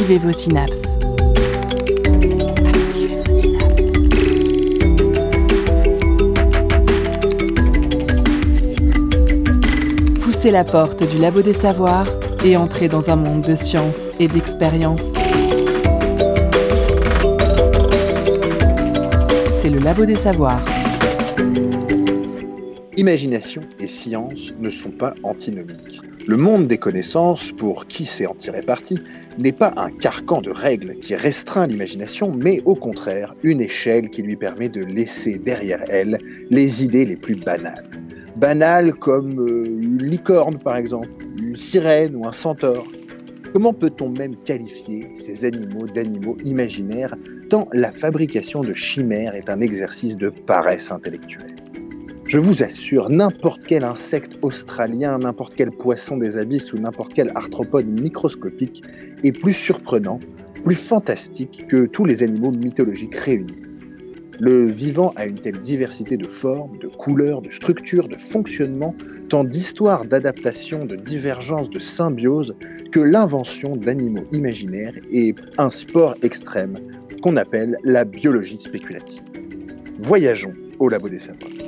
Activez vos synapses. Activez vos synapses. Poussez la porte du labo des savoirs et entrez dans un monde de science et d'expérience. C'est le labo des savoirs. Imagination et science ne sont pas antinomiques. Le monde des connaissances, pour qui sait en tirer parti, n'est pas un carcan de règles qui restreint l'imagination, mais au contraire une échelle qui lui permet de laisser derrière elle les idées les plus banales. Banales comme euh, une licorne par exemple, une sirène ou un centaure. Comment peut-on même qualifier ces animaux d'animaux imaginaires tant la fabrication de chimères est un exercice de paresse intellectuelle? Je vous assure, n'importe quel insecte australien, n'importe quel poisson des abysses ou n'importe quel arthropode microscopique est plus surprenant, plus fantastique que tous les animaux mythologiques réunis. Le vivant a une telle diversité de formes, de couleurs, de structures, de fonctionnements, tant d'histoires d'adaptation, de divergence, de symbiose, que l'invention d'animaux imaginaires est un sport extrême qu'on appelle la biologie spéculative. Voyageons au labo des savoirs.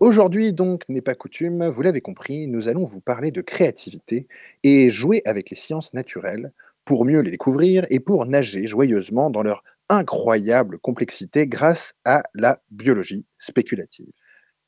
Aujourd'hui donc n'est pas coutume, vous l'avez compris, nous allons vous parler de créativité et jouer avec les sciences naturelles pour mieux les découvrir et pour nager joyeusement dans leur incroyable complexité grâce à la biologie spéculative.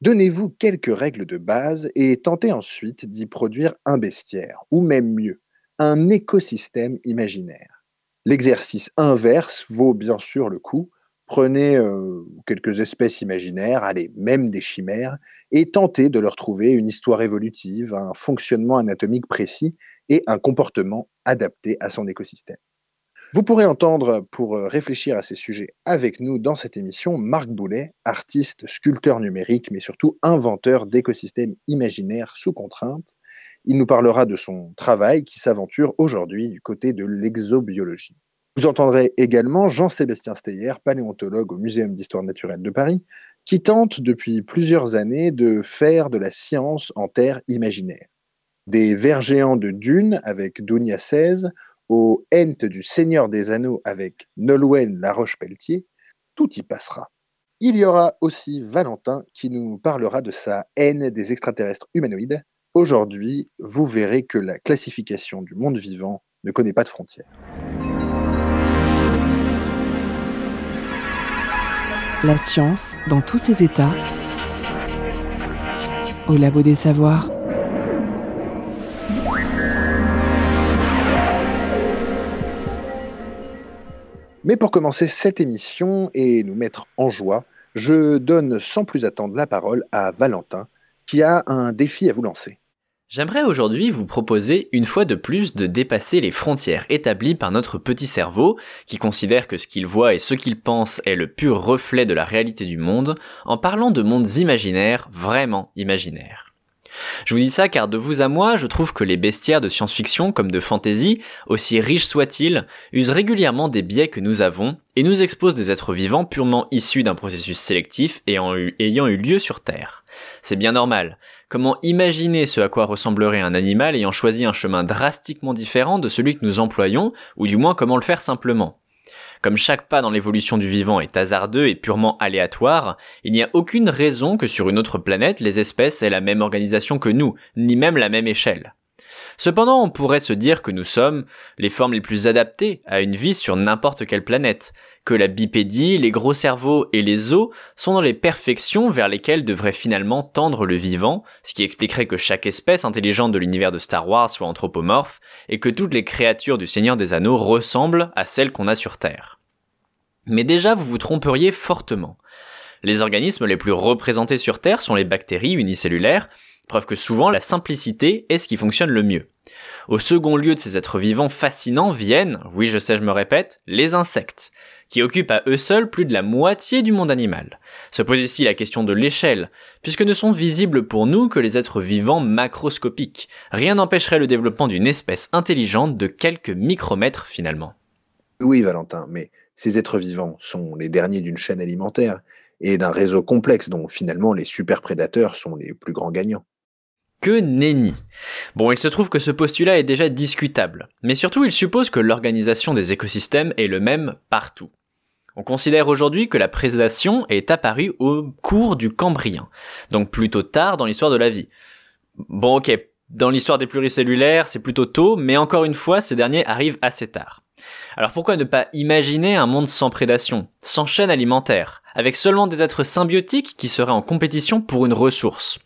Donnez-vous quelques règles de base et tentez ensuite d'y produire un bestiaire, ou même mieux, un écosystème imaginaire. L'exercice inverse vaut bien sûr le coup. Prenez euh, quelques espèces imaginaires, allez, même des chimères, et tentez de leur trouver une histoire évolutive, un fonctionnement anatomique précis et un comportement adapté à son écosystème. Vous pourrez entendre, pour euh, réfléchir à ces sujets avec nous dans cette émission, Marc Boulet, artiste, sculpteur numérique, mais surtout inventeur d'écosystèmes imaginaires sous contrainte. Il nous parlera de son travail qui s'aventure aujourd'hui du côté de l'exobiologie. Vous entendrez également Jean-Sébastien Steyer, paléontologue au Muséum d'histoire naturelle de Paris, qui tente depuis plusieurs années de faire de la science en terre imaginaire. Des vers géants de dunes avec Dounia 16 au Ent du Seigneur des Anneaux avec Nolwenn La Roche-Pelletier, tout y passera. Il y aura aussi Valentin qui nous parlera de sa haine des extraterrestres humanoïdes. Aujourd'hui, vous verrez que la classification du monde vivant ne connaît pas de frontières. La science dans tous ses états. Au labo des savoirs. Mais pour commencer cette émission et nous mettre en joie, je donne sans plus attendre la parole à Valentin, qui a un défi à vous lancer. J'aimerais aujourd'hui vous proposer une fois de plus de dépasser les frontières établies par notre petit cerveau, qui considère que ce qu'il voit et ce qu'il pense est le pur reflet de la réalité du monde, en parlant de mondes imaginaires, vraiment imaginaires. Je vous dis ça car de vous à moi, je trouve que les bestiaires de science-fiction comme de fantasy, aussi riches soient-ils, usent régulièrement des biais que nous avons et nous exposent des êtres vivants purement issus d'un processus sélectif eu, ayant eu lieu sur Terre. C'est bien normal. Comment imaginer ce à quoi ressemblerait un animal ayant choisi un chemin drastiquement différent de celui que nous employons, ou du moins comment le faire simplement? Comme chaque pas dans l'évolution du vivant est hasardeux et purement aléatoire, il n'y a aucune raison que sur une autre planète les espèces aient la même organisation que nous, ni même la même échelle. Cependant, on pourrait se dire que nous sommes les formes les plus adaptées à une vie sur n'importe quelle planète, que la bipédie, les gros cerveaux et les os sont dans les perfections vers lesquelles devrait finalement tendre le vivant, ce qui expliquerait que chaque espèce intelligente de l'univers de Star Wars soit anthropomorphe, et que toutes les créatures du Seigneur des Anneaux ressemblent à celles qu'on a sur Terre. Mais déjà, vous vous tromperiez fortement. Les organismes les plus représentés sur Terre sont les bactéries unicellulaires, preuve que souvent la simplicité est ce qui fonctionne le mieux. Au second lieu de ces êtres vivants fascinants viennent, oui je sais je me répète, les insectes qui occupent à eux seuls plus de la moitié du monde animal. Se pose ici la question de l'échelle, puisque ne sont visibles pour nous que les êtres vivants macroscopiques. Rien n'empêcherait le développement d'une espèce intelligente de quelques micromètres finalement. Oui, Valentin, mais ces êtres vivants sont les derniers d'une chaîne alimentaire, et d'un réseau complexe dont finalement les super prédateurs sont les plus grands gagnants. Que nenni Bon, il se trouve que ce postulat est déjà discutable, mais surtout il suppose que l'organisation des écosystèmes est le même partout. On considère aujourd'hui que la prédation est apparue au cours du Cambrien, donc plutôt tard dans l'histoire de la vie. Bon ok, dans l'histoire des pluricellulaires, c'est plutôt tôt, mais encore une fois, ces derniers arrivent assez tard. Alors pourquoi ne pas imaginer un monde sans prédation, sans chaîne alimentaire, avec seulement des êtres symbiotiques qui seraient en compétition pour une ressource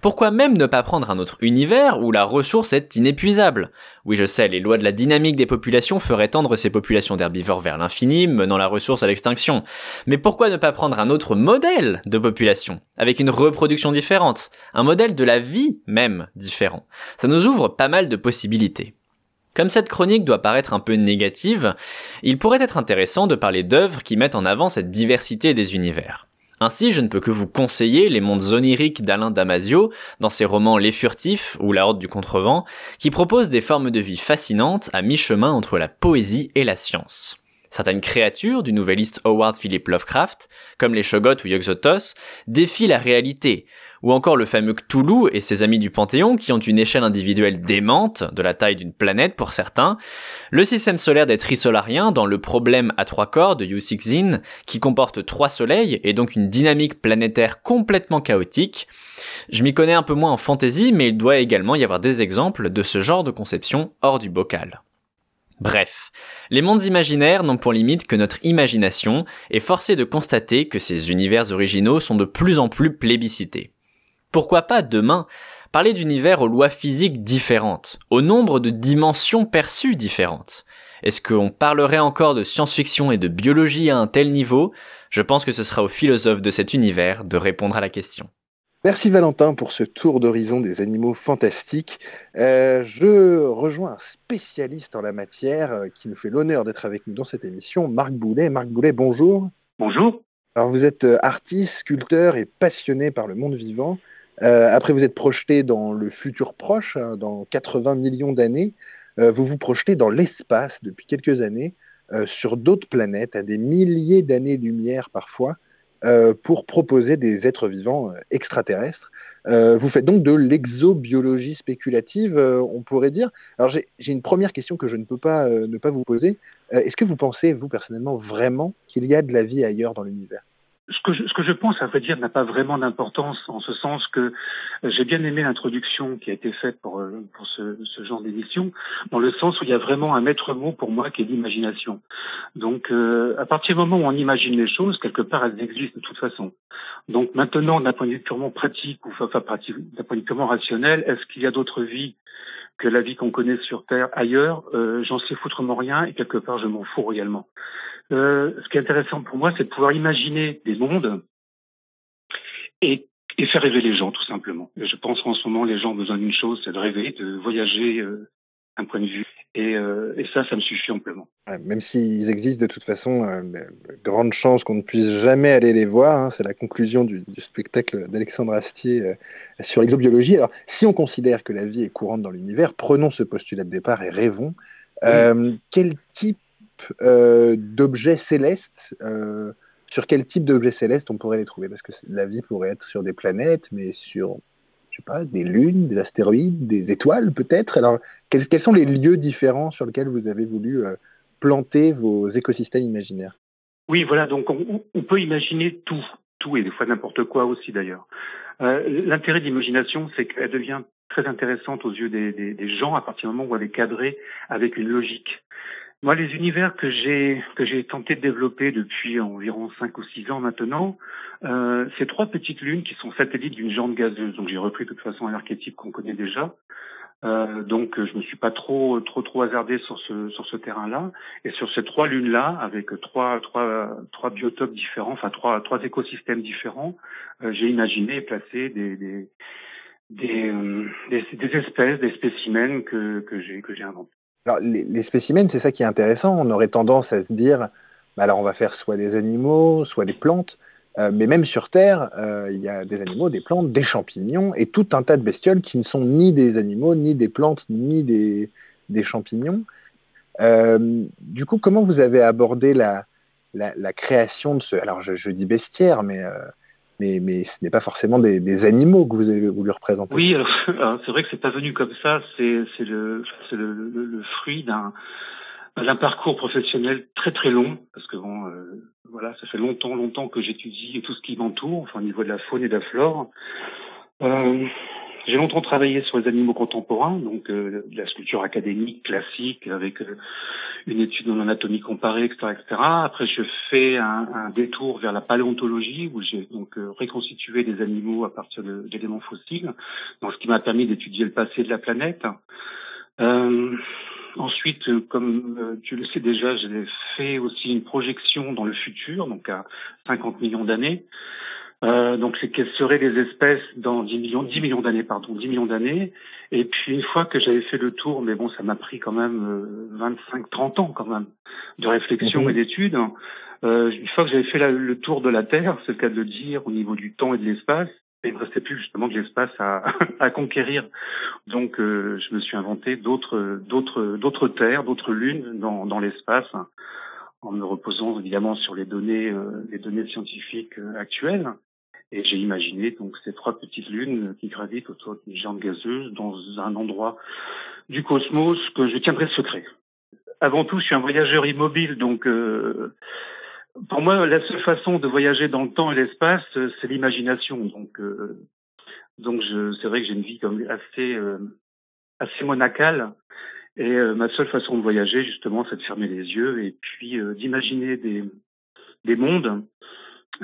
Pourquoi même ne pas prendre un autre univers où la ressource est inépuisable? Oui je sais, les lois de la dynamique des populations feraient tendre ces populations d'herbivores vers l'infini, menant la ressource à l'extinction. Mais pourquoi ne pas prendre un autre modèle de population, avec une reproduction différente, un modèle de la vie même différent? Ça nous ouvre pas mal de possibilités. Comme cette chronique doit paraître un peu négative, il pourrait être intéressant de parler d'œuvres qui mettent en avant cette diversité des univers. Ainsi, je ne peux que vous conseiller les mondes oniriques d'Alain Damasio dans ses romans Les Furtifs ou La Horde du Contrevent, qui proposent des formes de vie fascinantes à mi-chemin entre la poésie et la science. Certaines créatures du nouvelliste Howard Philip Lovecraft, comme les Shoggoths ou Yogg-Sothoth, défient la réalité, ou encore le fameux Cthulhu et ses amis du Panthéon qui ont une échelle individuelle démente, de la taille d'une planète pour certains, le système solaire des trisolariens dans le problème à trois corps de Zin, qui comporte trois soleils et donc une dynamique planétaire complètement chaotique. Je m'y connais un peu moins en fantaisie, mais il doit également y avoir des exemples de ce genre de conception hors du bocal. Bref, les mondes imaginaires n'ont pour limite que notre imagination, et forcé de constater que ces univers originaux sont de plus en plus plébiscités. Pourquoi pas demain parler d'univers aux lois physiques différentes, au nombre de dimensions perçues différentes? Est-ce qu'on parlerait encore de science-fiction et de biologie à un tel niveau? Je pense que ce sera aux philosophes de cet univers de répondre à la question. Merci Valentin pour ce tour d'horizon des animaux fantastiques. Euh, je rejoins un spécialiste en la matière euh, qui nous fait l'honneur d'être avec nous dans cette émission, Marc Boulet. Marc Boulet, bonjour. Bonjour. Alors vous êtes euh, artiste, sculpteur et passionné par le monde vivant. Euh, après, vous êtes projeté dans le futur proche, hein, dans 80 millions d'années. Euh, vous vous projetez dans l'espace depuis quelques années, euh, sur d'autres planètes, à des milliers d'années-lumière parfois, pour proposer des êtres vivants extraterrestres. vous faites donc de l'exobiologie spéculative, on pourrait dire. Alors j'ai une première question que je ne peux pas ne pas vous poser. Est-ce que vous pensez, vous personnellement, vraiment qu'il y a de la vie ailleurs dans l'univers? Ce que, je, ce que je pense, à vrai dire, n'a pas vraiment d'importance en ce sens que j'ai bien aimé l'introduction qui a été faite pour, euh, pour ce, ce genre d'émission, dans le sens où il y a vraiment un maître mot pour moi qui est l'imagination. Donc, euh, à partir du moment où on imagine les choses, quelque part, elles existent de toute façon. Donc, maintenant, d'un point de vue purement pratique ou enfin, d'un point de vue purement rationnel, est-ce qu'il y a d'autres vies que la vie qu'on connaît sur Terre ailleurs? Euh, J'en sais foutrement rien et quelque part, je m'en fous réellement. Euh, ce qui est intéressant pour moi, c'est de pouvoir imaginer des mondes et, faire rêver les gens, tout simplement. je pense qu'en ce moment, les gens ont besoin d'une chose, c'est de rêver, de voyager euh, un point de vue. Et, euh, ça, ça me suffit amplement. même s'ils existent de toute façon, grande chance qu'on ne puisse jamais aller les voir. Hein, c'est la conclusion du, spectacle d'Alexandre Astier sur l'exobiologie. Alors, si on considère que la vie est courante dans l'univers, prenons ce postulat de départ et rêvons. quel type euh, d'objets célestes euh, sur quel type d'objets célestes on pourrait les trouver? Parce que la vie pourrait être sur des planètes, mais sur, je sais pas, des lunes, des astéroïdes, des étoiles peut-être? Alors, quels, sont les lieux différents sur lesquels vous avez voulu euh, planter vos écosystèmes imaginaires? Oui, voilà, donc on, peut imaginer tout, tout et des fois n'importe quoi aussi d'ailleurs. L'intérêt de l'imagination, c'est qu'elle devient très intéressante aux yeux des, des, gens à partir du moment où elle est cadrée avec une logique. Moi, les univers que j'ai que j'ai tenté de développer depuis environ cinq ou six ans maintenant, euh, c'est trois petites lunes qui sont satellites d'une jante gazeuse. Donc j'ai repris de toute façon un archétype qu'on connaît déjà. Euh, donc je me suis pas trop trop trop hasardé sur ce sur ce terrain-là et sur ces trois lunes-là avec trois trois trois biotopes différents, enfin trois trois écosystèmes différents, euh, j'ai imaginé et placé des des des, euh, espèces, des spécimens que que j'ai que j'ai inventés. Alors, les, spécimens, c'est ça qui est intéressant. On aurait tendance à se dire, bah alors on va faire soit des animaux, soit des plantes. Euh, mais même sur Terre, euh, il y a des animaux, des plantes, des champignons et tout un tas de bestioles qui ne sont ni des animaux, ni des plantes, ni des, champignons. Euh, du coup, comment vous avez abordé la, création de ce. Alors, je, dis bestiaire, mais, mais, ce n'est pas forcément des, animaux que vous avez voulu représenter. Oui, c'est vrai que c'est pas venu comme ça. C'est le, fruit d'un d'un parcours professionnel très très long, parce que bon, euh, voilà, ça fait longtemps, longtemps que j'étudie tout ce qui m'entoure, enfin au niveau de la faune et de la flore. Euh, j'ai longtemps travaillé sur les animaux contemporains, donc euh, la sculpture académique classique avec euh, une étude en anatomie comparée, etc., etc. Après, je fais un, un détour vers la paléontologie où j'ai donc euh, reconstitué des animaux à partir d'éléments fossiles, donc ce qui m'a permis d'étudier le passé de la planète. Euh, ensuite, comme tu le sais déjà, j'ai fait aussi une projection dans le futur, donc à 50 millions d'années. Euh, donc quelles seraient les espèces dans 10 millions, 10 millions d'années, pardon, 10 millions d'années. Et puis une fois que j'avais fait le tour, mais bon, ça m'a pris quand même 25, euh, 30 ans quand même de réflexion mhm. et d'études. Euh, une fois que j'avais fait le tour de la Terre, c'est le cas de le dire, au niveau du temps et de l'espace, il ne restait plus justement que l'espace à, à, conquérir. Donc euh, je me suis inventé d'autres, d'autres, d'autres terres, d'autres lunes dans, dans l'espace en me reposant évidemment sur les données, euh, les données scientifiques actuelles. Et j'ai imaginé donc ces trois petites lunes qui gravitent autour d'une géante gazeuse dans un endroit du cosmos que je tiendrai secret. Avant tout, je suis un voyageur immobile, donc euh, pour moi, la seule façon de voyager dans le temps et l'espace, c'est l'imagination. Donc, euh, donc c'est vrai que j'ai une vie comme assez euh, assez monacale. Et ma seule façon de voyager, justement, c'est de fermer les yeux et puis d'imaginer des, des mondes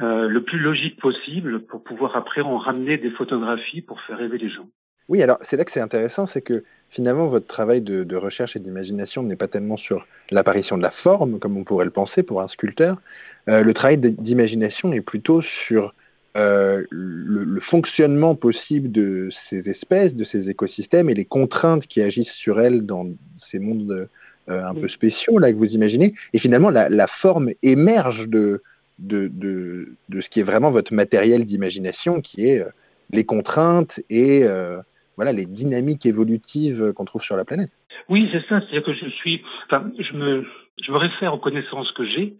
euh, le plus logique possible pour pouvoir après en ramener des photographies pour faire rêver les gens. Oui, alors c'est là que c'est intéressant, c'est que finalement votre travail de, de recherche et d'imagination n'est pas tellement sur l'apparition de la forme, comme on pourrait le penser pour un sculpteur. Euh, le travail d'imagination est plutôt sur euh, le, le, fonctionnement possible de ces espèces, de ces écosystèmes et les contraintes qui agissent sur elles dans ces mondes euh, un peu spéciaux là que vous imaginez. Et finalement, la, la forme émerge de, de, de, de, ce qui est vraiment votre matériel d'imagination, qui est euh, les contraintes et euh, voilà les dynamiques évolutives qu'on trouve sur la planète. Oui, c'est ça. C'est-à-dire que je suis, enfin, je me, je me réfère aux connaissances que j'ai,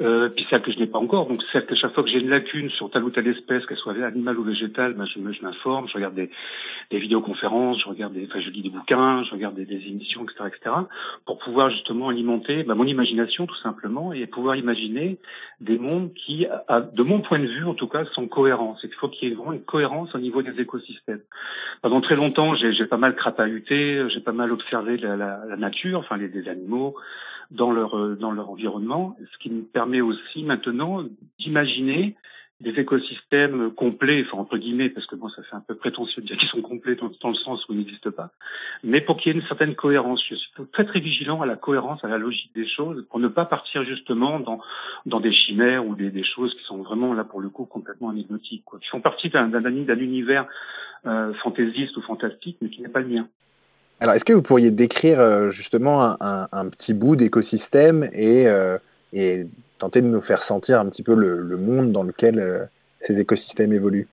euh, puis celles que je n'ai pas encore. Donc, certes, à chaque fois que j'ai une lacune sur telle ou telle espèce, qu'elle soit animale ou végétale, ben, je, je m'informe, je regarde des, des, vidéoconférences, je regarde des, enfin, je lis des bouquins, je regarde des, des émissions, etc., etc., pour pouvoir justement alimenter ben, mon imagination tout simplement et pouvoir imaginer des mondes qui, à, de mon point de vue en tout cas, sont cohérents. C'est qu'il faut qu'il y ait vraiment une cohérence au niveau des écosystèmes. Pendant très longtemps, j'ai pas mal crapahuté, j'ai pas mal observé la, la, la nature, enfin les, les animaux dans leur euh, dans leur environnement, ce qui me permet aussi maintenant d'imaginer des écosystèmes complets, enfin entre guillemets, parce que bon, ça fait un peu prétentieux de dire qu'ils sont complets dans, le sens où ils n'existent pas, mais pour qu'il y ait une certaine cohérence. Je suis très très vigilant à la cohérence, à la logique des choses, pour ne pas partir justement dans dans des chimères ou des, des choses qui sont vraiment là pour le coup complètement anecdotiques, quoi, qui font partie d'un univers euh, fantaisiste ou fantastique, mais qui n'est pas le mien. Alors, est-ce que vous pourriez décrire euh, justement un, un, petit bout d'écosystème et, euh, et, tenter de nous faire sentir un petit peu le, le monde dans lequel euh, ces écosystèmes évoluent?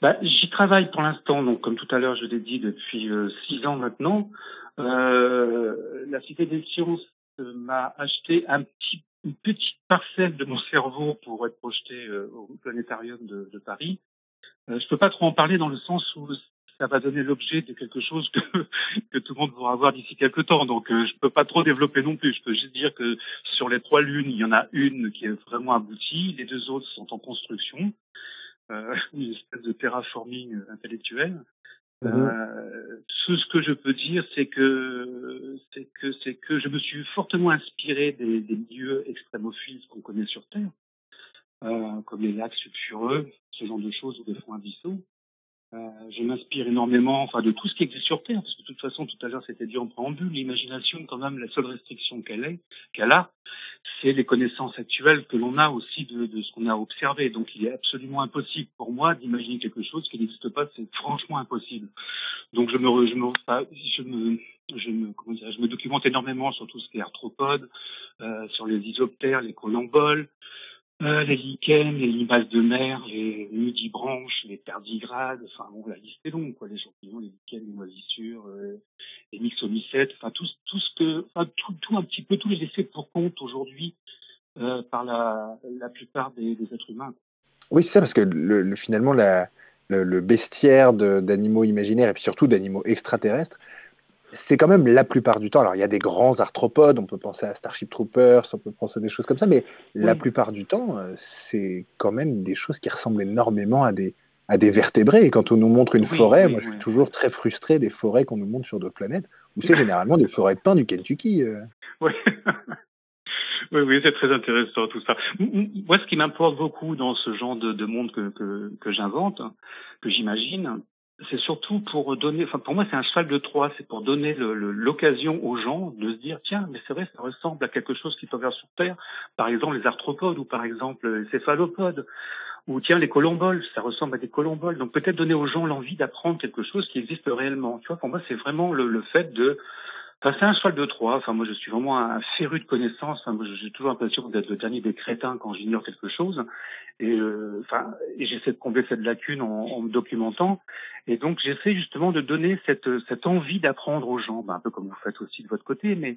Bah, J'y travaille pour l'instant, donc comme tout à l'heure je l'ai dit depuis euh, six ans maintenant. la Cité des Sciences m'a acheté un petit, une petite parcelle de mon cerveau pour être projeté au planétarium de, de Paris. Euh, je peux pas trop en parler dans le sens où ça va donner l'objet de quelque chose que, que tout le monde va avoir d'ici quelques temps. Donc euh, je peux pas trop développer non plus. Je peux juste dire que sur les trois lunes, il y en a une qui est vraiment aboutie, les deux autres sont en construction, euh, une espèce de terraforming intellectuel. Mm -hmm. tout ce que je peux dire, c'est que c'est que c'est que je me suis fortement inspiré des, des milieux extrémophiles qu'on connaît sur Terre, euh, comme les lacs sulfureux, ce genre de choses ou des fonds abyssaux. Euh, je m'inspire énormément enfin, de tout ce qui existe sur Terre, parce que de toute façon, tout à l'heure, c'était dit en préambule, l'imagination, quand même, la seule restriction qu'elle qu'elle a, c'est les connaissances actuelles que l'on a aussi de, de ce qu'on a observé. Donc, il est absolument impossible pour moi d'imaginer quelque chose qui n'existe pas, c'est franchement impossible. Donc, je me, je me, je me, je me, comment dire, je me documente énormément sur tout ce qui est arthropodes, euh, sur les isoptères, les colomboles, euh, les lichens, les limaces de mer, les nudibranches, les perdigrades, enfin bon, la liste est longue, quoi, les champignons, les lichens, les moisissures, euh, les myxomycètes, enfin tout, ce que, enfin tout, tout un petit peu tous les effets pour compte aujourd'hui par la, plupart des, êtres humains. Oui, c'est ça, parce que le, finalement, la, le, bestiaire d'animaux imaginaires et puis surtout d'animaux extraterrestres, c'est quand même la plupart du temps. Alors, il y a des grands arthropodes, on peut penser à Starship Troopers, on peut penser à des choses comme ça, mais la plupart du temps, euh, c'est quand même des choses qui ressemblent énormément à des, à des vertébrés. Et quand on nous montre une forêt, moi je suis toujours très frustré des forêts qu'on nous montre sur d'autres planètes, où c'est généralement des forêts de pins du Kentucky. Euh. Oui. oui, oui, c'est très intéressant tout ça. Moi, ce qui m'importe beaucoup dans ce genre de, de monde que, que, que j'invente, que j'imagine, c'est surtout pour donner, enfin pour moi c'est un cheval de Troie, c'est pour donner l'occasion aux gens de se dire tiens mais c'est vrai ça ressemble à quelque chose qui peut voir sur Terre, par exemple les arthropodes ou par exemple les céphalopodes ou tiens les colomboles, ça ressemble à des colomboles, donc peut-être donner aux gens l'envie d'apprendre quelque chose qui existe réellement. Tu vois pour moi c'est vraiment le fait de C'est un cheval de Troie. Enfin, moi, je suis vraiment un féru de connaissances. Enfin, moi, j'ai toujours l'impression d'être le dernier des crétins quand j'ignore quelque chose. Et euh, enfin, et j'essaie de combler cette lacune en, en, me documentant. Et donc, j'essaie justement de donner cette cette envie d'apprendre aux gens, ben, un peu comme vous faites aussi de votre côté. Mais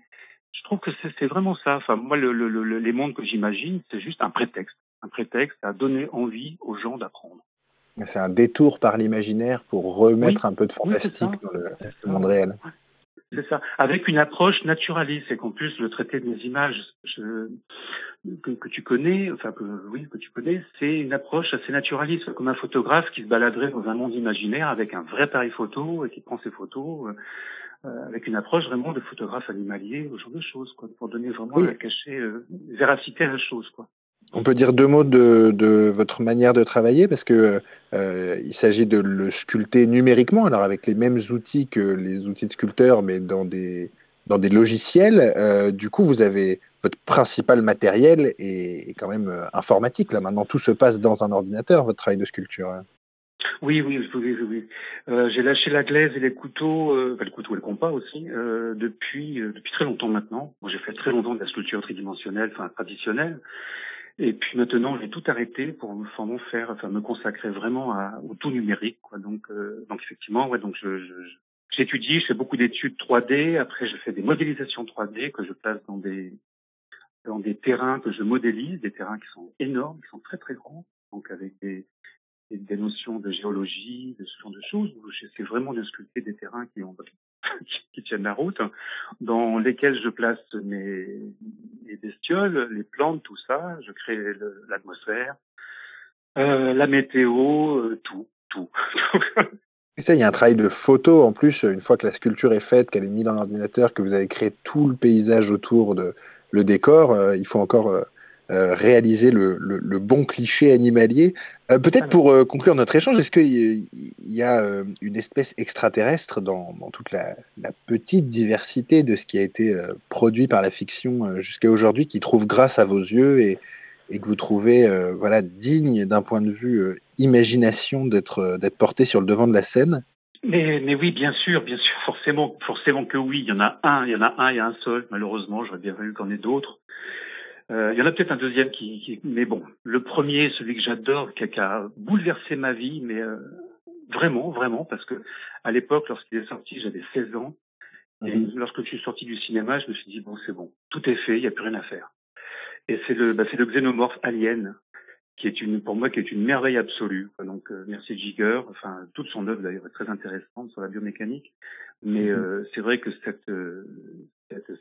je trouve que c'est vraiment ça. Enfin, moi, le, le, les mondes que j'imagine, c'est juste un prétexte, un prétexte à donner envie aux gens d'apprendre. C'est un détour par l'imaginaire pour remettre un peu de fantastique dans le, monde réel. C'est ça, avec une approche naturaliste, et qu'en plus le traité des images je, que, que, tu connais, enfin que oui que tu connais, c'est une approche assez naturaliste, comme un photographe qui se baladerait dans un monde imaginaire avec un vrai appareil photo et qui prend ses photos. Euh, avec une approche vraiment de photographe animalier, ce genre de choses, quoi, pour donner vraiment oui. un cachet euh, véracité à la chose, quoi. On peut dire deux mots de, de votre manière de travailler parce que euh, il s'agit de le sculpter numériquement, alors avec les mêmes outils que les outils de sculpteur, mais dans des dans des logiciels. Euh, du coup, vous avez votre principal matériel est, est quand même euh, informatique. Là, maintenant, tout se passe dans un ordinateur. Votre travail de sculpture. Oui, oui, oui, oui. Euh, j'ai lâché la glaise et les couteaux, euh, enfin, le couteau et le compas aussi, euh, depuis euh, depuis très longtemps maintenant. J'ai fait très longtemps de la sculpture tridimensionnelle, enfin traditionnelle. Et puis maintenant, j'ai tout arrêté pour vraiment faire, enfin me consacrer vraiment à, au tout numérique. Quoi. Donc, euh, donc effectivement, ouais, donc j'étudie, je fais beaucoup d'études 3D. Après, je fais des modélisations 3D que je place dans des dans des terrains que je modélise, des terrains qui sont énormes, qui sont très très grands, donc avec des des notions de géologie, de ce genre de choses, j'essaie vraiment de sculpter des terrains qui ont qui tiennent la route, dans lesquels je place mes, bestioles, les plantes, tout ça, je crée l'atmosphère, euh, la météo, euh, tout, tout. Ça, il y a un travail de photo en plus, une fois que la sculpture est faite, qu'elle est mise dans l'ordinateur, que vous avez créé tout le paysage autour de le décor, euh, il faut encore réaliser le, le, le, bon cliché animalier. Euh, peut-être pour euh, conclure notre échange, est-ce qu'il y a euh, une espèce extraterrestre dans, dans toute la, la, petite diversité de ce qui a été euh, produit par la fiction jusqu'à aujourd'hui qui trouve grâce à vos yeux et, et que vous trouvez voilà, digne d'un point de vue imagination d'être d'être porté sur le devant de la scène? Mais, mais oui, bien sûr, bien sûr, forcément, forcément que oui. Il y en a un, il y en a un, il y a un seul. Malheureusement, j'aurais bien voulu qu'on ait d'autres. Euh, il y en a peut-être un deuxième qui, qui, mais bon, le premier, celui que j'adore, qui, qui, a bouleversé ma vie, mais euh, vraiment, vraiment, parce que à l'époque, lorsqu'il est sorti, j'avais 16 ans, et mmh. lorsque je suis sorti du cinéma, je me suis dit bon, c'est bon, tout est fait, il n'y a plus rien à faire. Et c'est le, bah, c'est le xénomorphe Alien, qui est une, pour moi, qui est une merveille absolue. Donc, euh, merci Giger, enfin toute son œuvre d'ailleurs est très intéressante sur la biomécanique, mais mmh. euh, c'est vrai que cette, euh,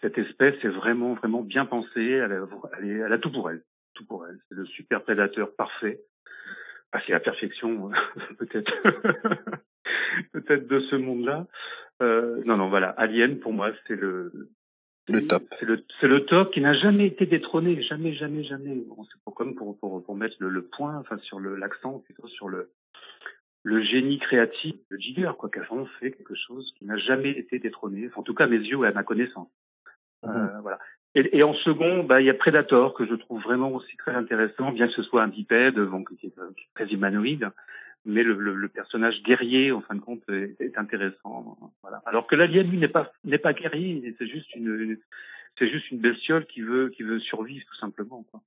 cette, espèce est vraiment, vraiment bien pensée. Elle a, elle, est, elle a tout pour elle. Tout pour elle. C'est le super prédateur parfait. Ah, c'est la perfection, peut-être, peut-être de ce monde-là. Euh, non, non, voilà. Alien, pour moi, c'est le, le top. C'est le, top qui n'a jamais été détrôné, jamais, jamais, jamais. Bon, c'est pour, comme pour, pour, pour mettre le, le point, enfin sur le l'accent plutôt sur le le génie créatif de Jigger, quoi, qui a vraiment fait quelque chose qui n'a jamais été détrôné, en tout cas à mes yeux et à ma connaissance. Mmh. Euh, voilà. Et, et, en second, bah, il y a Predator que je trouve vraiment aussi très intéressant, bien que ce soit un bipède, bon, qui est, euh, très humanoïde, mais le, le, le, personnage guerrier, en fin de compte, est, est intéressant. Voilà. Alors que l'alien, lui, n'est pas n'est pas guerrier, c'est juste une, une c'est juste une bestiole qui veut qui veut survivre tout simplement. Quoi.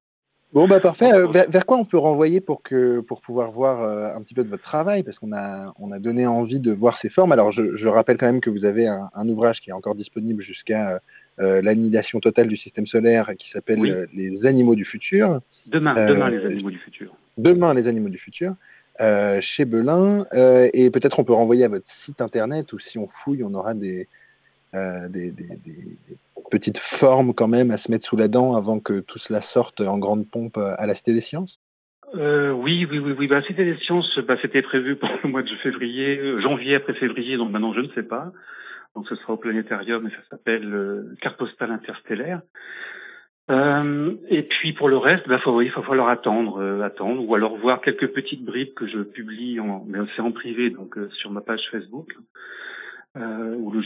Bon, bah parfait. Euh, vers, vers, quoi on peut renvoyer pour, que, pour pouvoir voir euh, un petit peu de votre travail? Parce qu'on a, on a donné envie de voir ces formes. Alors, je, je rappelle quand même que vous avez un, un ouvrage qui est encore disponible jusqu'à euh, l'annihilation totale du système solaire qui s'appelle Oui. Les Animaux du Futur. Demain, demain, les animaux du futur. Demain, Les Animaux du Futur, chez Belin. Et peut-être on peut renvoyer à votre site internet ou si on fouille, on aura des, des, des- des- des petites formes quand même à se mettre sous la dent avant que tout cela sorte en grande pompe à la Cité des Sciences? Euh, oui, oui, oui, oui. Bah, c'était des sciences. Bah, c'était prévu pour le mois de février, euh, janvier après février. Donc maintenant, je ne sais pas. Donc ce sera au planétarium et ça s'appelle euh, carte postale interstellaire. Euh, et puis pour le reste, bah, il va falloir attendre, euh, attendre, ou alors voir quelques petites bribes que je publie, en, mais c'est en privé, donc sur ma page Facebook, où où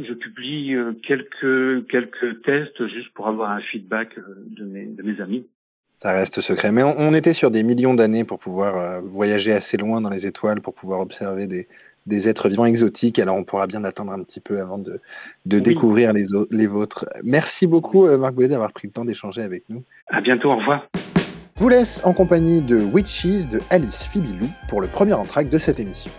je publie euh, quelques quelques tests juste pour avoir un feedback euh, de mes de mes amis. Ça reste secret. Mais on, on était sur des millions d'années pour pouvoir euh, voyager assez loin dans les étoiles, pour pouvoir observer des, des êtres vivants exotiques. Alors on pourra bien attendre un petit peu avant de, de Oui. découvrir les, les vôtres. Merci beaucoup, Marc Boulet, d'avoir pris le temps d'échanger avec nous. À bientôt, au revoir. Je vous laisse en compagnie de Witches de Alice Fibilou pour le premier entraque de cette émission.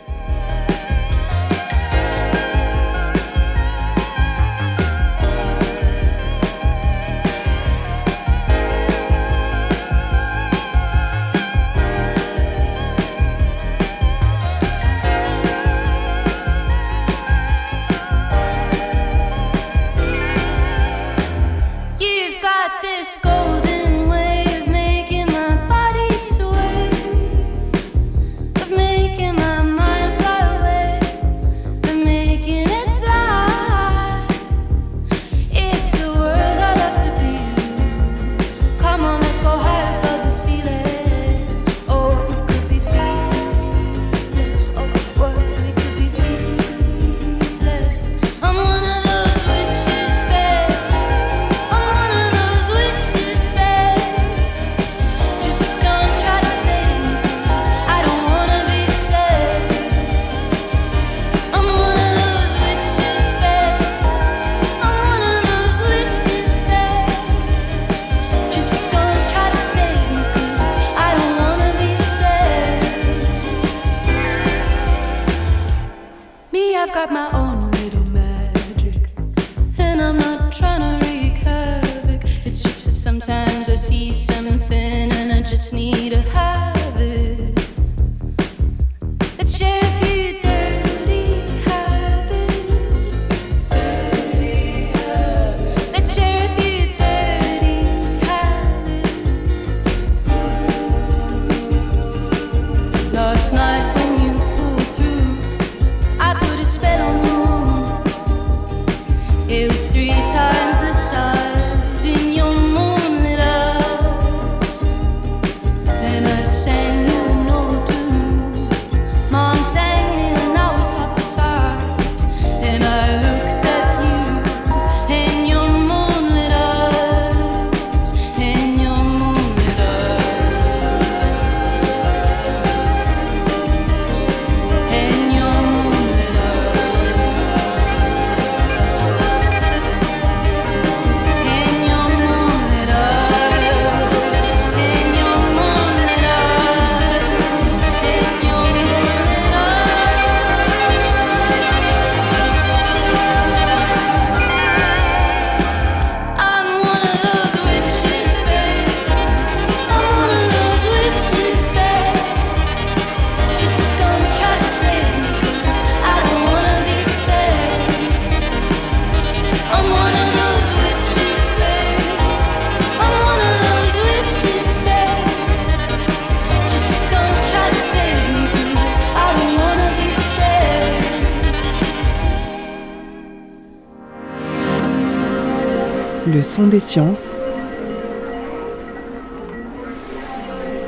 Des sciences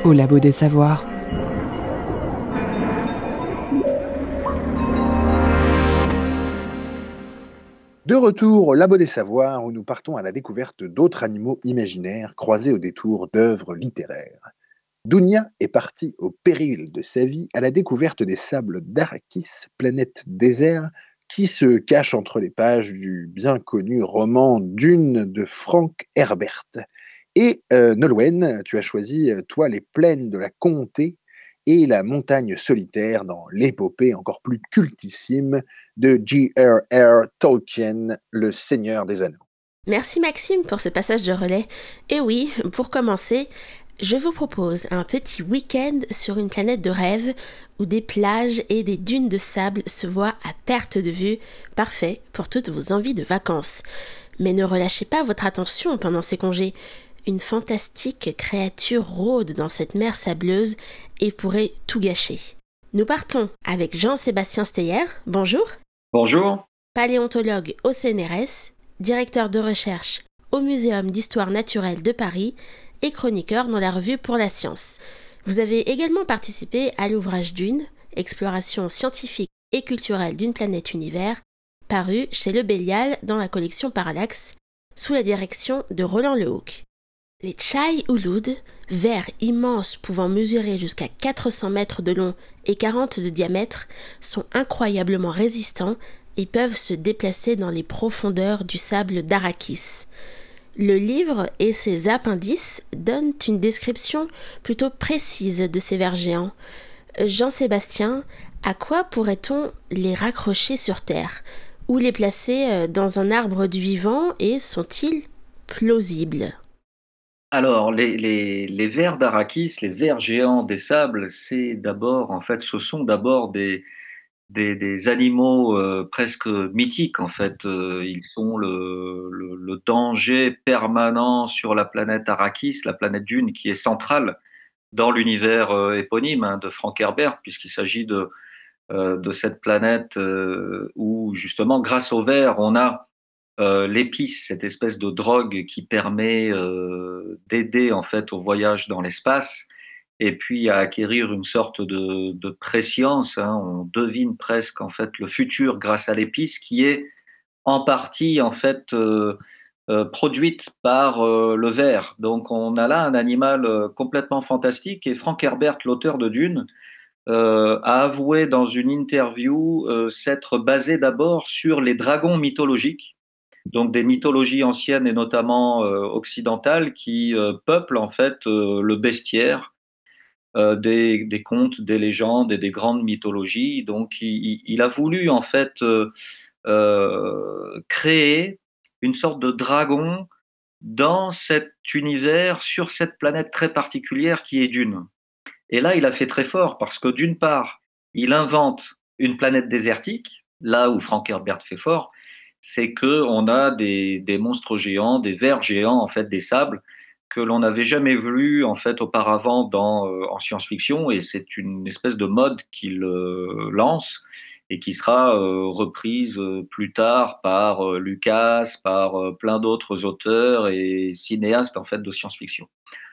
au labo des savoirs. De retour au Labo des Savoirs où nous partons à la découverte d'autres animaux imaginaires croisés au détour d'œuvres littéraires. Dounia est partie au péril de sa vie à la découverte des sables d'Arakis, planète désert, qui se cache entre les pages du bien connu roman Dune de Frank Herbert. Et euh, Nolwenn, tu as choisi, euh, toi, les plaines de la Comté et la montagne solitaire dans l'épopée encore plus cultissime de J.R.R. Tolkien, le Seigneur des Anneaux. Merci Maxime pour ce passage de relais. Et oui, pour commencer, je vous propose un petit week-end sur une planète de rêve où des plages et des dunes de sable se voient à perte de vue, parfait pour toutes vos envies de vacances. Mais ne relâchez pas votre attention pendant ces congés. Une fantastique créature rôde dans cette mer sableuse et pourrait tout gâcher. Nous partons avec Jean-Sébastien Steyer. Bonjour. Bonjour. Paléontologue au CNRS, directeur de recherche au Muséum d'histoire naturelle de Paris et chroniqueur dans la revue Pour la science. Vous avez également participé à l'ouvrage Dune, exploration scientifique et culturelle d'une planète univers, paru chez Le Bélial dans la collection Parallaxe, sous la direction de Roland Lehoucq. Les Chai Ouloud, vers immenses pouvant mesurer jusqu'à 400 mètres de long et 40 de diamètre, sont incroyablement résistants et peuvent se déplacer dans les profondeurs du sable d'Arakis. Le livre et ses appendices donnent une description plutôt précise de ces vers géants. Jean-Sébastien, à quoi pourrait-on les raccrocher sur Terre? Ou les placer euh, dans un arbre du vivant et sont-ils plausibles? Alors, les vers d'Arakis, les vers géants des sables, c'est d'abord, en fait, ce sont d'abord des, des, animaux euh, presque mythiques, en fait. Euh, ils sont le, danger permanent sur la planète Arrakis, la planète Dune, qui est centrale dans l'univers euh, éponyme hein, de Frank Herbert, puisqu'il s'agit de, de cette planète où, justement, grâce au verre, on a l'épice, cette espèce de drogue qui permet d'aider en fait au voyage dans l'espace et puis à acquérir une sorte de, préscience. Hein. On devine presque en fait le futur grâce à l'épice qui est en partie en fait euh, euh, produite par euh, le verre. Donc on a là un animal complètement fantastique et Frank Herbert, l'auteur de Dune, a avoué dans une interview s'être basé d'abord sur les dragons mythologiques donc des mythologies anciennes et notamment occidentales qui peuplent en fait le bestiaire euh, des, des, contes, des légendes et des grandes mythologies. Donc il, a voulu en fait euh, euh, créer une sorte de dragon dans cet univers, sur cette planète très particulière qui est Dune. Et là, il a fait très fort parce que d'une part, il invente une planète désertique, là où Frank Herbert fait fort, c'est que on a des, des, monstres géants, des vers géants en fait, des sables que l'on n'avait jamais vu en fait auparavant dans, euh, en science-fiction et c'est une espèce de mode qu'il euh, lance et qui sera euh, reprise plus tard par Lucas, par plein d'autres auteurs et cinéastes en fait de science-fiction.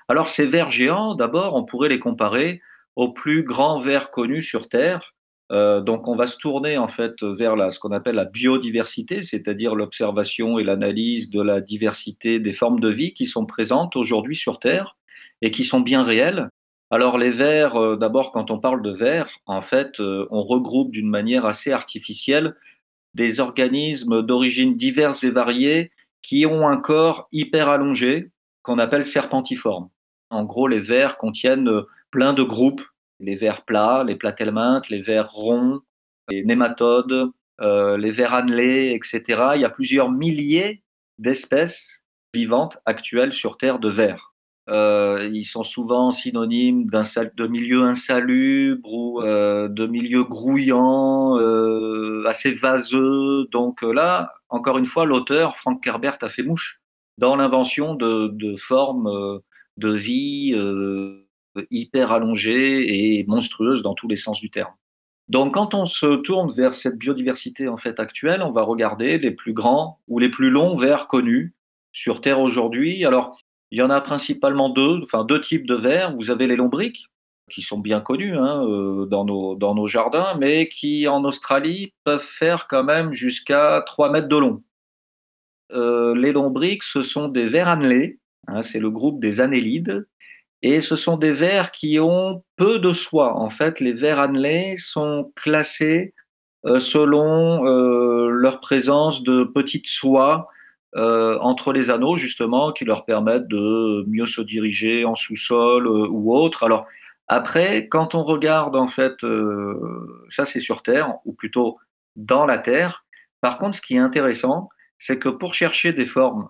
Alors ces vers géants, d'abord, on pourrait les comparer aux plus grands vers connus sur Terre, euh, donc, on va se tourner en fait vers ce qu'on appelle la biodiversité, c'est-à-dire l'observation et l'analyse de la diversité des formes de vie qui sont présentes aujourd'hui sur Terre et qui sont bien réelles. Alors, les vers, euh, d'abord, quand on parle de vers, en fait, euh, on regroupe d'une manière assez artificielle des organismes d'origine diverses et variées qui ont un corps hyper allongé qu'on appelle serpentiforme. En gros, les vers contiennent plein de groupes les vers plats, les platelmintes, les vers ronds, les nématodes, euh, les vers annelés, etc. Il y a plusieurs milliers d'espèces vivantes actuelles sur Terre de vers. Euh, ils sont souvent synonymes de milieux insalubres ou euh, de milieux grouillants, euh, assez vaseux. Donc là, encore une fois, l'auteur, Frank Herbert, a fait mouche dans l'invention de, formes de vie hyper allongée et monstrueuse dans tous les sens du terme. Donc, quand on se tourne vers cette biodiversité en fait actuelle, on va regarder les plus grands ou les plus longs vers connus sur Terre aujourd'hui. Alors, il y en a principalement deux, enfin deux types de vers. Vous avez les lombriques, qui sont bien connus hein, euh, dans, nos, dans nos jardins, mais qui en Australie peuvent faire quand même jusqu'à 3 mètres de long. Euh, les lombriques, ce sont des vers annelés, hein, c'est le groupe des annélides, et ce sont des vers qui ont peu de soie. En fait, les vers annelés sont classés euh, selon euh, leur présence de petites soies euh, entre les anneaux, justement, qui leur permettent de mieux se diriger en sous-sol ou autre. Alors, après, quand on regarde, en fait, ça c'est sur Terre, ou plutôt dans la Terre. Par contre, ce qui est intéressant, c'est que pour chercher des formes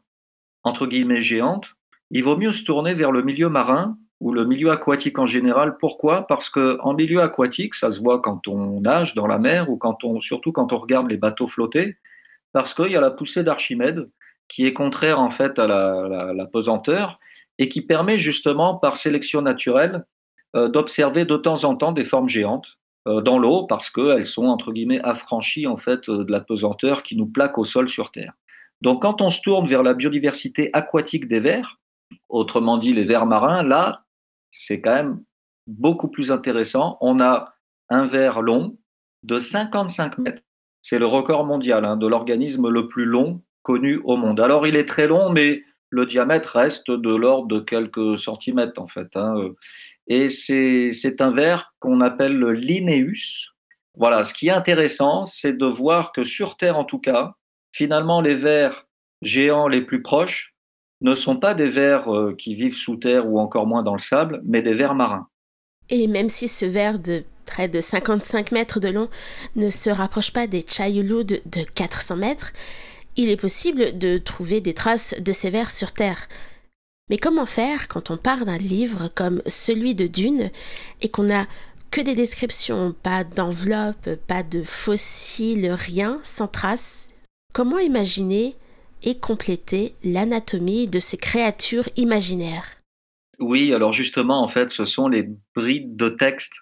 entre guillemets géantes, il vaut mieux se tourner vers le milieu marin ou le milieu aquatique en général. Pourquoi? Parce que en milieu aquatique, ça se voit quand on nage dans la mer ou quand on, surtout quand on regarde les bateaux flotter, parce qu'il y a la poussée d'Archimède qui est contraire en fait à la pesanteur et qui permet justement par sélection naturelle euh, d'observer de temps en temps des formes géantes euh, dans l'eau parce qu'elles sont entre guillemets affranchies en fait euh, de la pesanteur qui nous plaque au sol sur Terre. Donc quand on se tourne vers la biodiversité aquatique des vers, autrement dit les vers marins, là c'est quand même beaucoup plus intéressant. On a un ver long de 55 mètres. C'est le record mondial hein, de l'organisme le plus long connu au monde. Alors il est très long, mais le diamètre reste de l'ordre de quelques centimètres en fait. hein. Et c'est un ver qu'on appelle le Linnaeus. Voilà, ce qui est intéressant, c'est de voir que sur Terre en tout cas, finalement les vers géants les plus proches ne sont pas des vers euh, qui vivent sous terre ou encore moins dans le sable, mais des vers marins. Et même si ce ver de près de 55 mètres de long ne se rapproche pas des Chayulu de, de 400 mètres, il est possible de trouver des traces de ces vers sur Terre. Mais comment faire quand on part d'un livre comme celui de Dune et qu'on n'a que des descriptions, pas d'enveloppe, pas de fossiles, rien, sans traces? Comment imaginer et compléter l'anatomie de ces créatures imaginaires Oui, alors justement, en fait, ce sont les brides de texte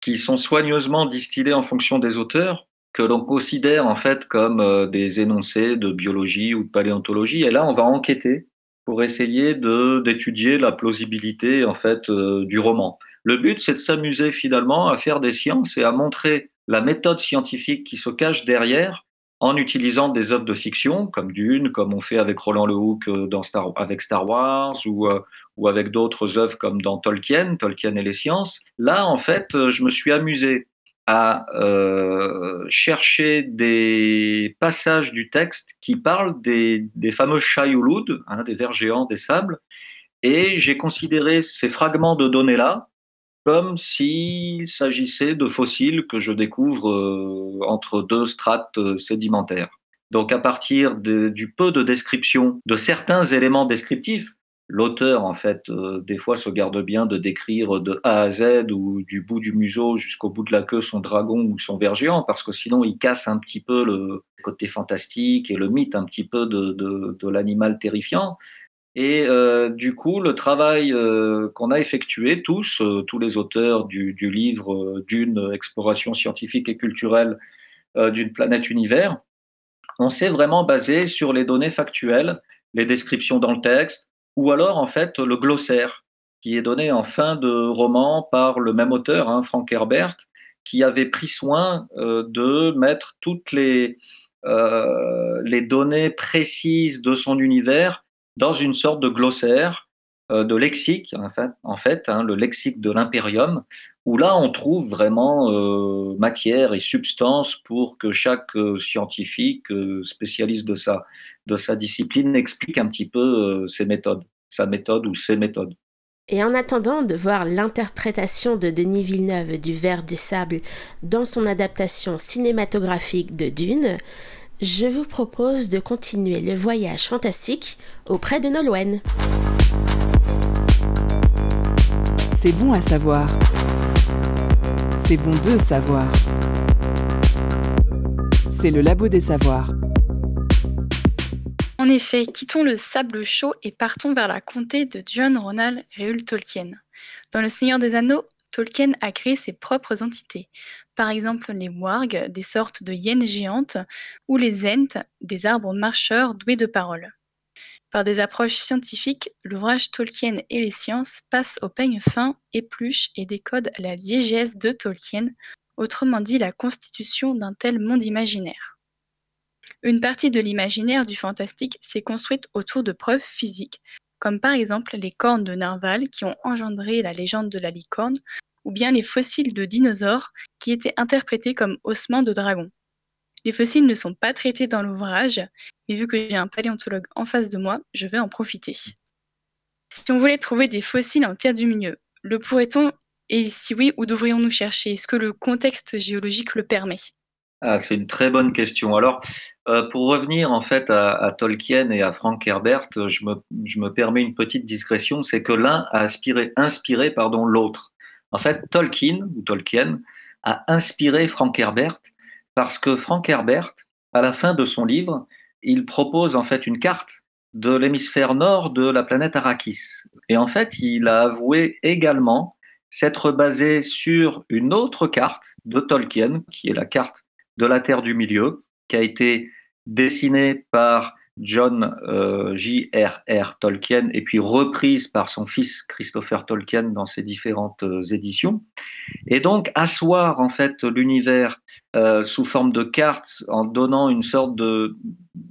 qui sont soigneusement distillées en fonction des auteurs, que l'on considère en fait comme euh, des énoncés de biologie ou de paléontologie. Et là, on va enquêter pour essayer d'étudier la plausibilité en fait euh, du roman. Le but, c'est de s'amuser finalement à faire des sciences et à montrer la méthode scientifique qui se cache derrière en utilisant des œuvres de fiction comme Dune, comme on fait avec Roland Lehoucq euh, dans Star, avec Star Wars ou, euh, ou avec d'autres œuvres comme dans Tolkien, Tolkien et les sciences. Là, en fait, euh, je me suis amusé à chercher des passages du texte qui parlent des, des fameux Shayulud, hein, des vers géants des sables, et j'ai considéré ces fragments de données-là comme s'il s'agissait de fossiles que je découvre euh, entre deux strates euh, sédimentaires. Donc à partir du peu de description de certains éléments descriptifs, l'auteur en fait euh, des fois se garde bien de décrire de A à Z ou du bout du museau jusqu'au bout de la queue son dragon ou son ver géant parce que sinon il casse un petit peu le côté fantastique et le mythe un petit peu de, de l'animal terrifiant. Et euh, du coup, le travail euh, qu'on a effectué tous, euh, tous les auteurs du, livre d'une exploration scientifique et culturelle d'une planète univers, on s'est vraiment basé sur les données factuelles, les descriptions dans le texte, ou alors en fait le glossaire qui est donné en fin de roman par le même auteur, hein, Frank Herbert, qui avait pris soin de mettre toutes les données précises de son univers dans une sorte de glossaire, euh, de lexique, en fait, hein, le lexique de l'impérium, où là on trouve vraiment euh, matière et substance pour que chaque euh, scientifique, spécialiste de sa, de sa discipline, explique un petit peu ses méthodes, sa méthode ou ses méthodes. Et en attendant de voir l'interprétation de Denis Villeneuve du Ver des Sables dans son adaptation cinématographique de Dune, je vous propose de continuer le voyage fantastique auprès de Nolwenn. C'est bon à savoir. C'est bon de savoir. C'est le labo des savoirs. En effet, quittons le sable chaud et partons vers la comté de John Ronald Reuel Tolkien. Dans Le Seigneur des Anneaux, Tolkien a créé ses propres entités, par exemple les wargs, des sortes de hyènes géantes, ou les ents, des arbres marcheurs doués de paroles. Par des approches scientifiques, l'ouvrage Tolkien et les sciences passe au peigne fin, épluche et décode la diégèse de Tolkien, autrement dit la constitution d'un tel monde imaginaire. Une partie de l'imaginaire du fantastique s'est construite autour de preuves physiques, comme par exemple les cornes de narval qui ont engendré la légende de la licorne, ou bien les fossiles de dinosaures qui étaient interprétés comme ossements de dragons. Les fossiles ne sont pas traités dans l'ouvrage, mais vu que j'ai un paléontologue en face de moi, je vais en profiter. Si on voulait trouver des fossiles en terre du milieu, le pourrait-on? Et si oui, où devrions-nous chercher? Est-ce que le contexte géologique le permet? Ah, c'est une très bonne question. Alors, euh, pour revenir en fait à, Tolkien et à Frank Herbert, je me, permets une petite discrétion, c'est que l'un a inspiré, l'autre. En fait, Tolkien ou Tolkien a inspiré Frank Herbert parce que Frank Herbert, à la fin de son livre, il propose en fait une carte de l'hémisphère nord de la planète Arrakis. Et en fait, il a avoué également s'être basé sur une autre carte de Tolkien, qui est la carte de la Terre du Milieu, qui a été dessinée par John euh, J.R.R. Tolkien et puis reprise par son fils Christopher Tolkien dans ses différentes euh, éditions. Et donc asseoir en fait l'univers euh, sous forme de carte en donnant une sorte de,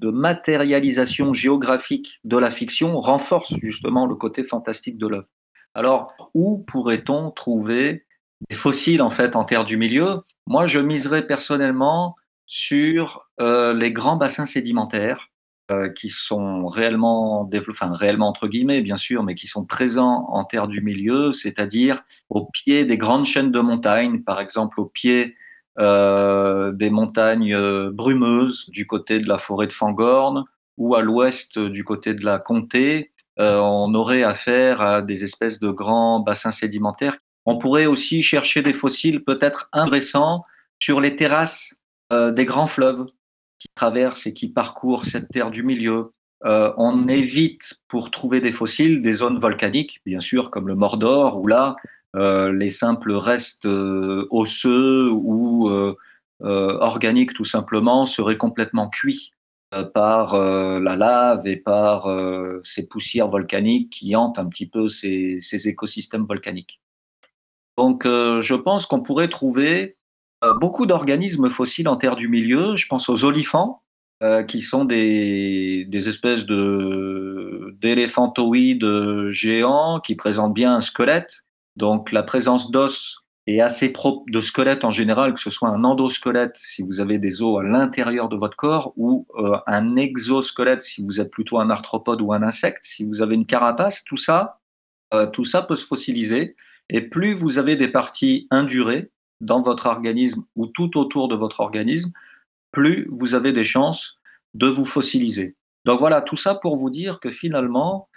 matérialisation géographique de la fiction renforce justement le côté fantastique de l'œuvre. Alors où pourrait-on trouver des fossiles en fait en terre du milieu? Moi, je miserais personnellement sur les grands bassins sédimentaires euh, qui sont réellement, enfin réellement entre guillemets bien sûr, mais qui sont présents en terre du milieu, c'est-à-dire au pied des grandes chaînes de montagnes, par exemple au pied euh, des montagnes euh, brumeuses du côté de la forêt de Fangorn ou à l'ouest du côté de la Comté. On aurait affaire à des espèces de grands bassins sédimentaires. On pourrait aussi chercher des fossiles peut-être indressants sur les terrasses des grands fleuves qui traversent et qui parcourent cette terre du milieu. Euh, on évite pour trouver des fossiles des zones volcaniques, bien sûr, comme le Mordor, où là, euh, les simples restes euh, osseux ou organiques tout simplement seraient complètement cuits par la lave et par ces poussières volcaniques qui hantent un petit peu ces écosystèmes volcaniques. Donc je pense qu'on pourrait trouver beaucoup d'organismes fossiles en terre du milieu. Je pense aux olifants, euh, qui sont des, espèces de d'éléphantoïdes géants qui présentent bien un squelette. Donc la présence d'os est assez propre de squelette en général, que ce soit un endosquelette si vous avez des os à l'intérieur de votre corps ou euh, un exosquelette si vous êtes plutôt un arthropode ou un insecte. Si vous avez une carapace, tout ça, euh, tout ça peut se fossiliser. Et plus vous avez des parties indurées dans votre organisme ou tout autour de votre organisme, plus vous avez des chances de vous fossiliser. Donc voilà, tout ça pour vous dire que finalement,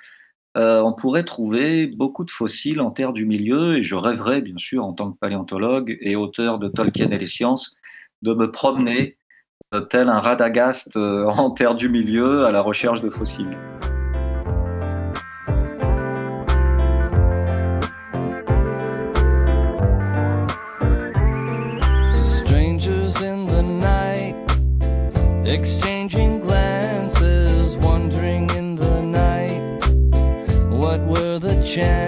euh, on pourrait trouver beaucoup de fossiles en terre du milieu, et je rêverais, bien sûr, en tant que paléontologue et auteur de Tolkien et les sciences, de me promener euh, tel un radagast euh, en terre du milieu à la recherche de fossiles. Exchanging glances, wondering in the night. What were the chances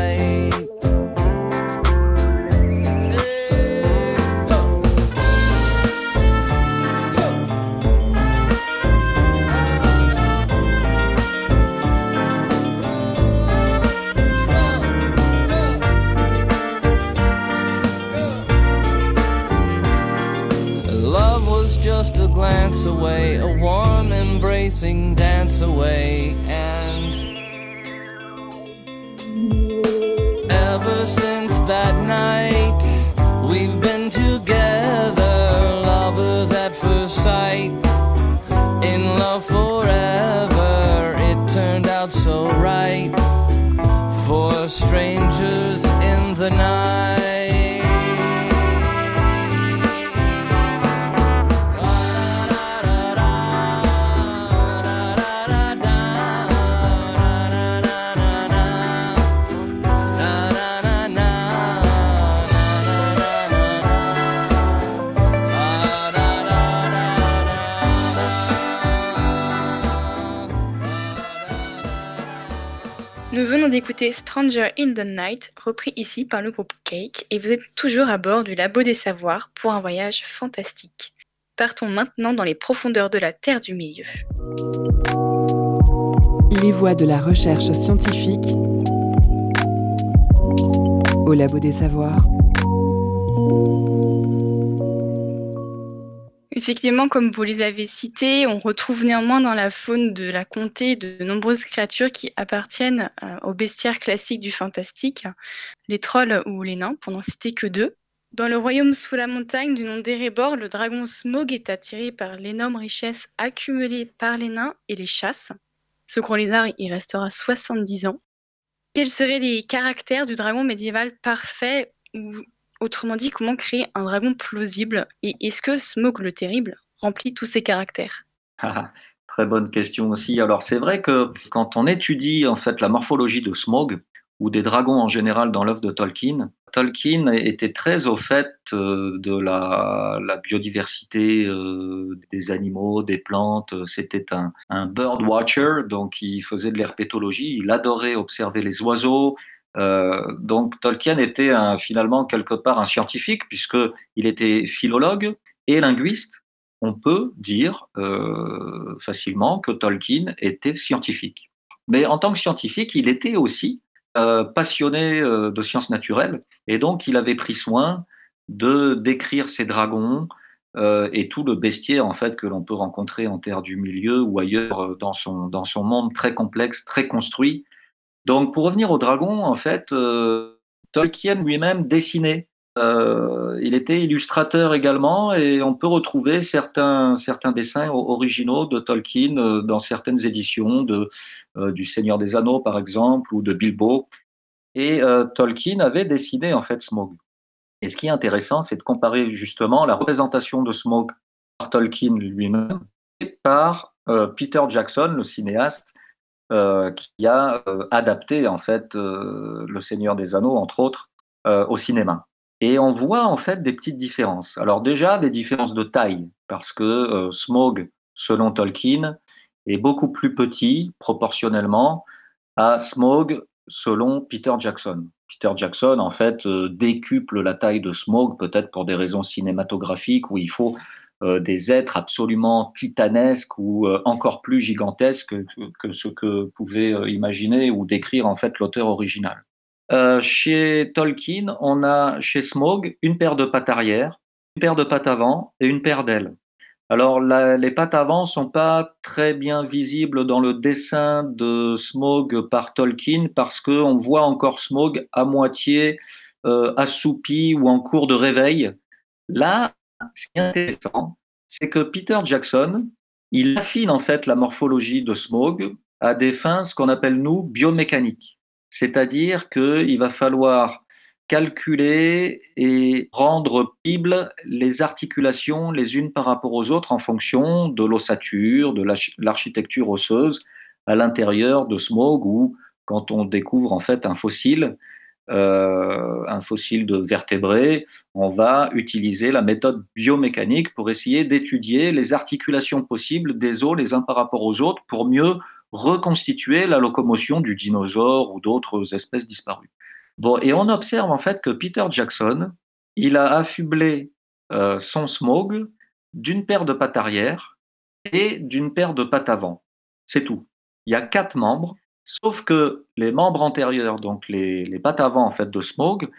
Stranger in the Night, repris ici par le groupe Cake, et vous êtes toujours à bord du Labo des Savoirs pour un voyage fantastique. Partons maintenant dans les profondeurs de la Terre du Milieu. Les voies de la recherche scientifique au Labo des Savoirs. Effectivement, comme vous les avez cités, on retrouve néanmoins dans la faune de la comté de nombreuses créatures qui appartiennent euh, au bestiaire classique du fantastique, les trolls ou les nains, pour n'en citer que deux. Dans le royaume sous la montagne du nom d'Erebor, le dragon Smog est attiré par l'énorme richesse accumulée par les nains et les chasses. Ce gros lézard, il restera 70 ans. Quels seraient les caractères du dragon médiéval parfait ou autrement dit, comment créer un dragon plausible Et est-ce que Smog le Terrible remplit tous ces caractères? Ah, Très bonne question aussi. Alors c'est vrai que quand on étudie en fait la morphologie de Smog ou des dragons en général dans l'œuvre de Tolkien, Tolkien était très au fait euh, de la, la biodiversité euh, des animaux, des plantes. C'était un, un bird watcher, donc il faisait de l'herpétologie. Il adorait observer les oiseaux. Euh, donc Tolkien était finalement quelque part un scientifique puisque il était philologue et linguiste. On peut dire euh, facilement que Tolkien était scientifique. Mais en tant que scientifique, il était aussi euh, passionné de sciences naturelles et donc il avait pris soin de décrire ces dragons et tout le bestiaire en fait que l'on peut rencontrer en terre du milieu ou ailleurs dans son dans son monde très complexe, très construit. Donc pour revenir aux dragons, en fait, euh, Tolkien lui-même dessinait. Euh, il était illustrateur également et on peut retrouver certains, certains dessins originaux de Tolkien euh, dans certaines éditions de, du Seigneur des Anneaux par exemple ou de Bilbo. Et Tolkien avait dessiné en fait Smaug. Et ce qui est intéressant, c'est de comparer justement la représentation de Smaug par Tolkien lui-même et par Peter Jackson, le cinéaste, euh, qui a euh, adapté en fait euh, Le Seigneur des Anneaux, entre autres, au cinéma. Et on voit en fait des petites différences. Alors déjà des différences de taille, parce que Smaug, selon Tolkien, est beaucoup plus petit proportionnellement à Smaug selon Peter Jackson. Peter Jackson, en fait, décuple la taille de Smaug, peut-être pour des raisons cinématographiques, où il faut des êtres absolument titanesques ou euh, encore plus gigantesques que, ce que pouvait euh, imaginer ou décrire en fait l'auteur original. Euh, chez Tolkien, on a chez Smaug une paire de pattes arrière, une paire de pattes avant et une paire d'ailes. Alors les pattes avant sont pas très bien visibles dans le dessin de Smaug par Tolkien parce que on voit encore Smaug à moitié euh, assoupi ou en cours de réveil. Là, ce qui est intéressant, c'est que Peter Jackson, il affine en fait la morphologie de Smaug à des fins, ce qu'on appelle nous biomécaniques. C'est-à-dire qu'il va falloir calculer et rendre possible les articulations les unes par rapport aux autres en fonction de l'ossature, de l'arch- l'architecture osseuse à l'intérieur de Smaug ou quand on découvre en fait un fossile, euh, un fossile de vertébré, on va utiliser la méthode biomécanique pour essayer d'étudier les articulations possibles des os les uns par rapport aux autres pour mieux reconstituer la locomotion du dinosaure ou d'autres espèces disparues. Bon, et on observe en fait que Peter Jackson, il a affublé euh, son Smaug d'une paire de pattes arrière et d'une paire de pattes avant. C'est tout. Il y a quatre membres, sauf que les membres antérieurs, donc les, pattes avant en fait de Smaug,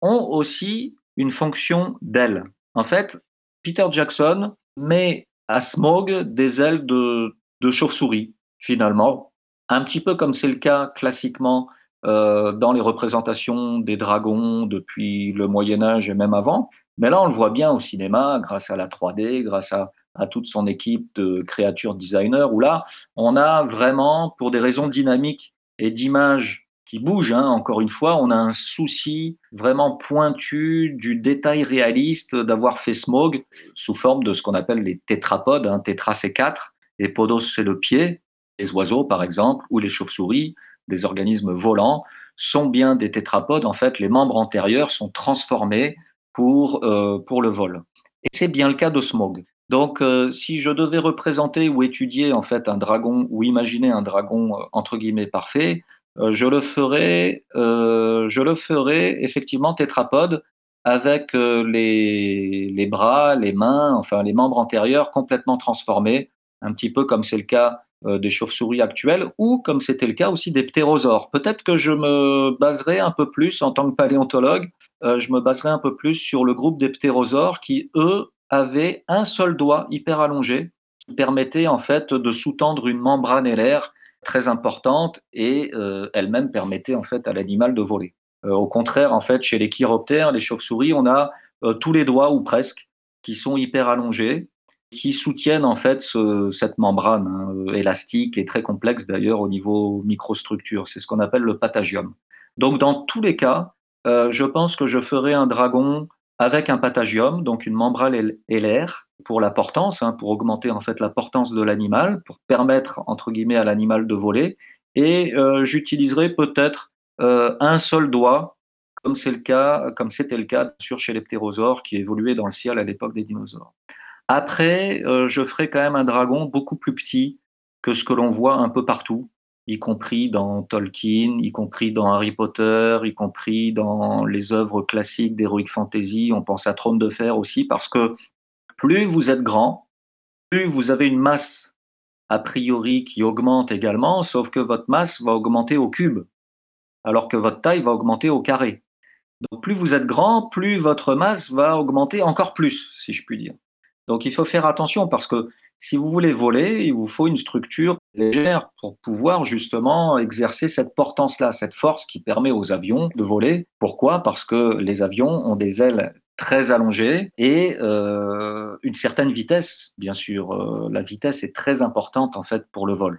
ont aussi une fonction d'aile. En fait, Peter Jackson met à Smaug des ailes de, de chauve-souris, finalement, un petit peu comme c'est le cas classiquement euh, dans les représentations des dragons depuis le Moyen Âge et même avant. Mais là, on le voit bien au cinéma grâce à la 3D, grâce à, à toute son équipe de créatures designers, où là, on a vraiment, pour des raisons dynamiques et d'image qui bouge. hein. Encore une fois, on a un souci vraiment pointu du détail réaliste d'avoir fait Smog sous forme de ce qu'on appelle les tétrapodes. Hein. Tétra, c'est quatre, et podos, c'est le pied. Les oiseaux, par exemple, ou les chauves-souris, des organismes volants, sont bien des tétrapodes. En fait, les membres antérieurs sont transformés pour, euh, pour le vol. Et c'est bien le cas de Smog. Donc, euh, si je devais représenter ou étudier en fait un dragon ou imaginer un dragon euh, entre guillemets parfait, euh, je le ferais, effectivement tétrapode avec les, bras, les mains, enfin les membres antérieurs complètement transformés, un petit peu comme c'est le cas des chauves-souris actuelles ou comme c'était le cas aussi des ptérosaures. Peut-être que je me baserai un peu plus en tant que paléontologue, je me baserai un peu plus sur le groupe des ptérosaures qui, eux, avaient un seul doigt hyper allongé qui permettait en fait de sous-tendre une membrane ailaire très importante et euh, elle-même permettait en fait à l'animal de voler. Euh, au contraire, en fait, chez les chiroptères, les chauves-souris, on a euh, tous les doigts ou presque qui sont hyper allongés, qui soutiennent en fait ce- cette membrane hein, élastique et très complexe d'ailleurs au niveau microstructure. C'est ce qu'on appelle le patagium. Donc dans tous les cas, je pense que je ferai un dragon avec un patagium, donc une membrane ail- ailaire pour la portance, hein, pour augmenter en fait la portance de l'animal, pour permettre entre guillemets à l'animal de voler. Et euh, j'utiliserai peut-être euh, un seul doigt, comme c'était le cas bien chez les ptérosaures qui évoluaient dans le ciel à l'époque des dinosaures. Après, euh, je ferai quand même un dragon beaucoup plus petit que ce que l'on voit un peu partout, y compris dans Tolkien, y compris dans Harry Potter, y compris dans les œuvres classiques d'Heroic Fantasy. On pense à Trône de Fer aussi, parce que plus vous êtes grand, plus vous avez une masse a priori qui augmente également, sauf que votre masse va augmenter au cube, alors que votre taille va augmenter au carré. Donc plus vous êtes grand, plus votre masse va augmenter encore plus, si je puis dire. Donc il faut faire attention parce que si vous voulez voler, il vous faut une structure légère pour pouvoir justement exercer cette portance-là, cette force qui permet aux avions de voler. Pourquoi? Parce que les avions ont des ailes très allongées et euh, une certaine vitesse, bien sûr. Euh, la vitesse est très importante en fait pour le vol.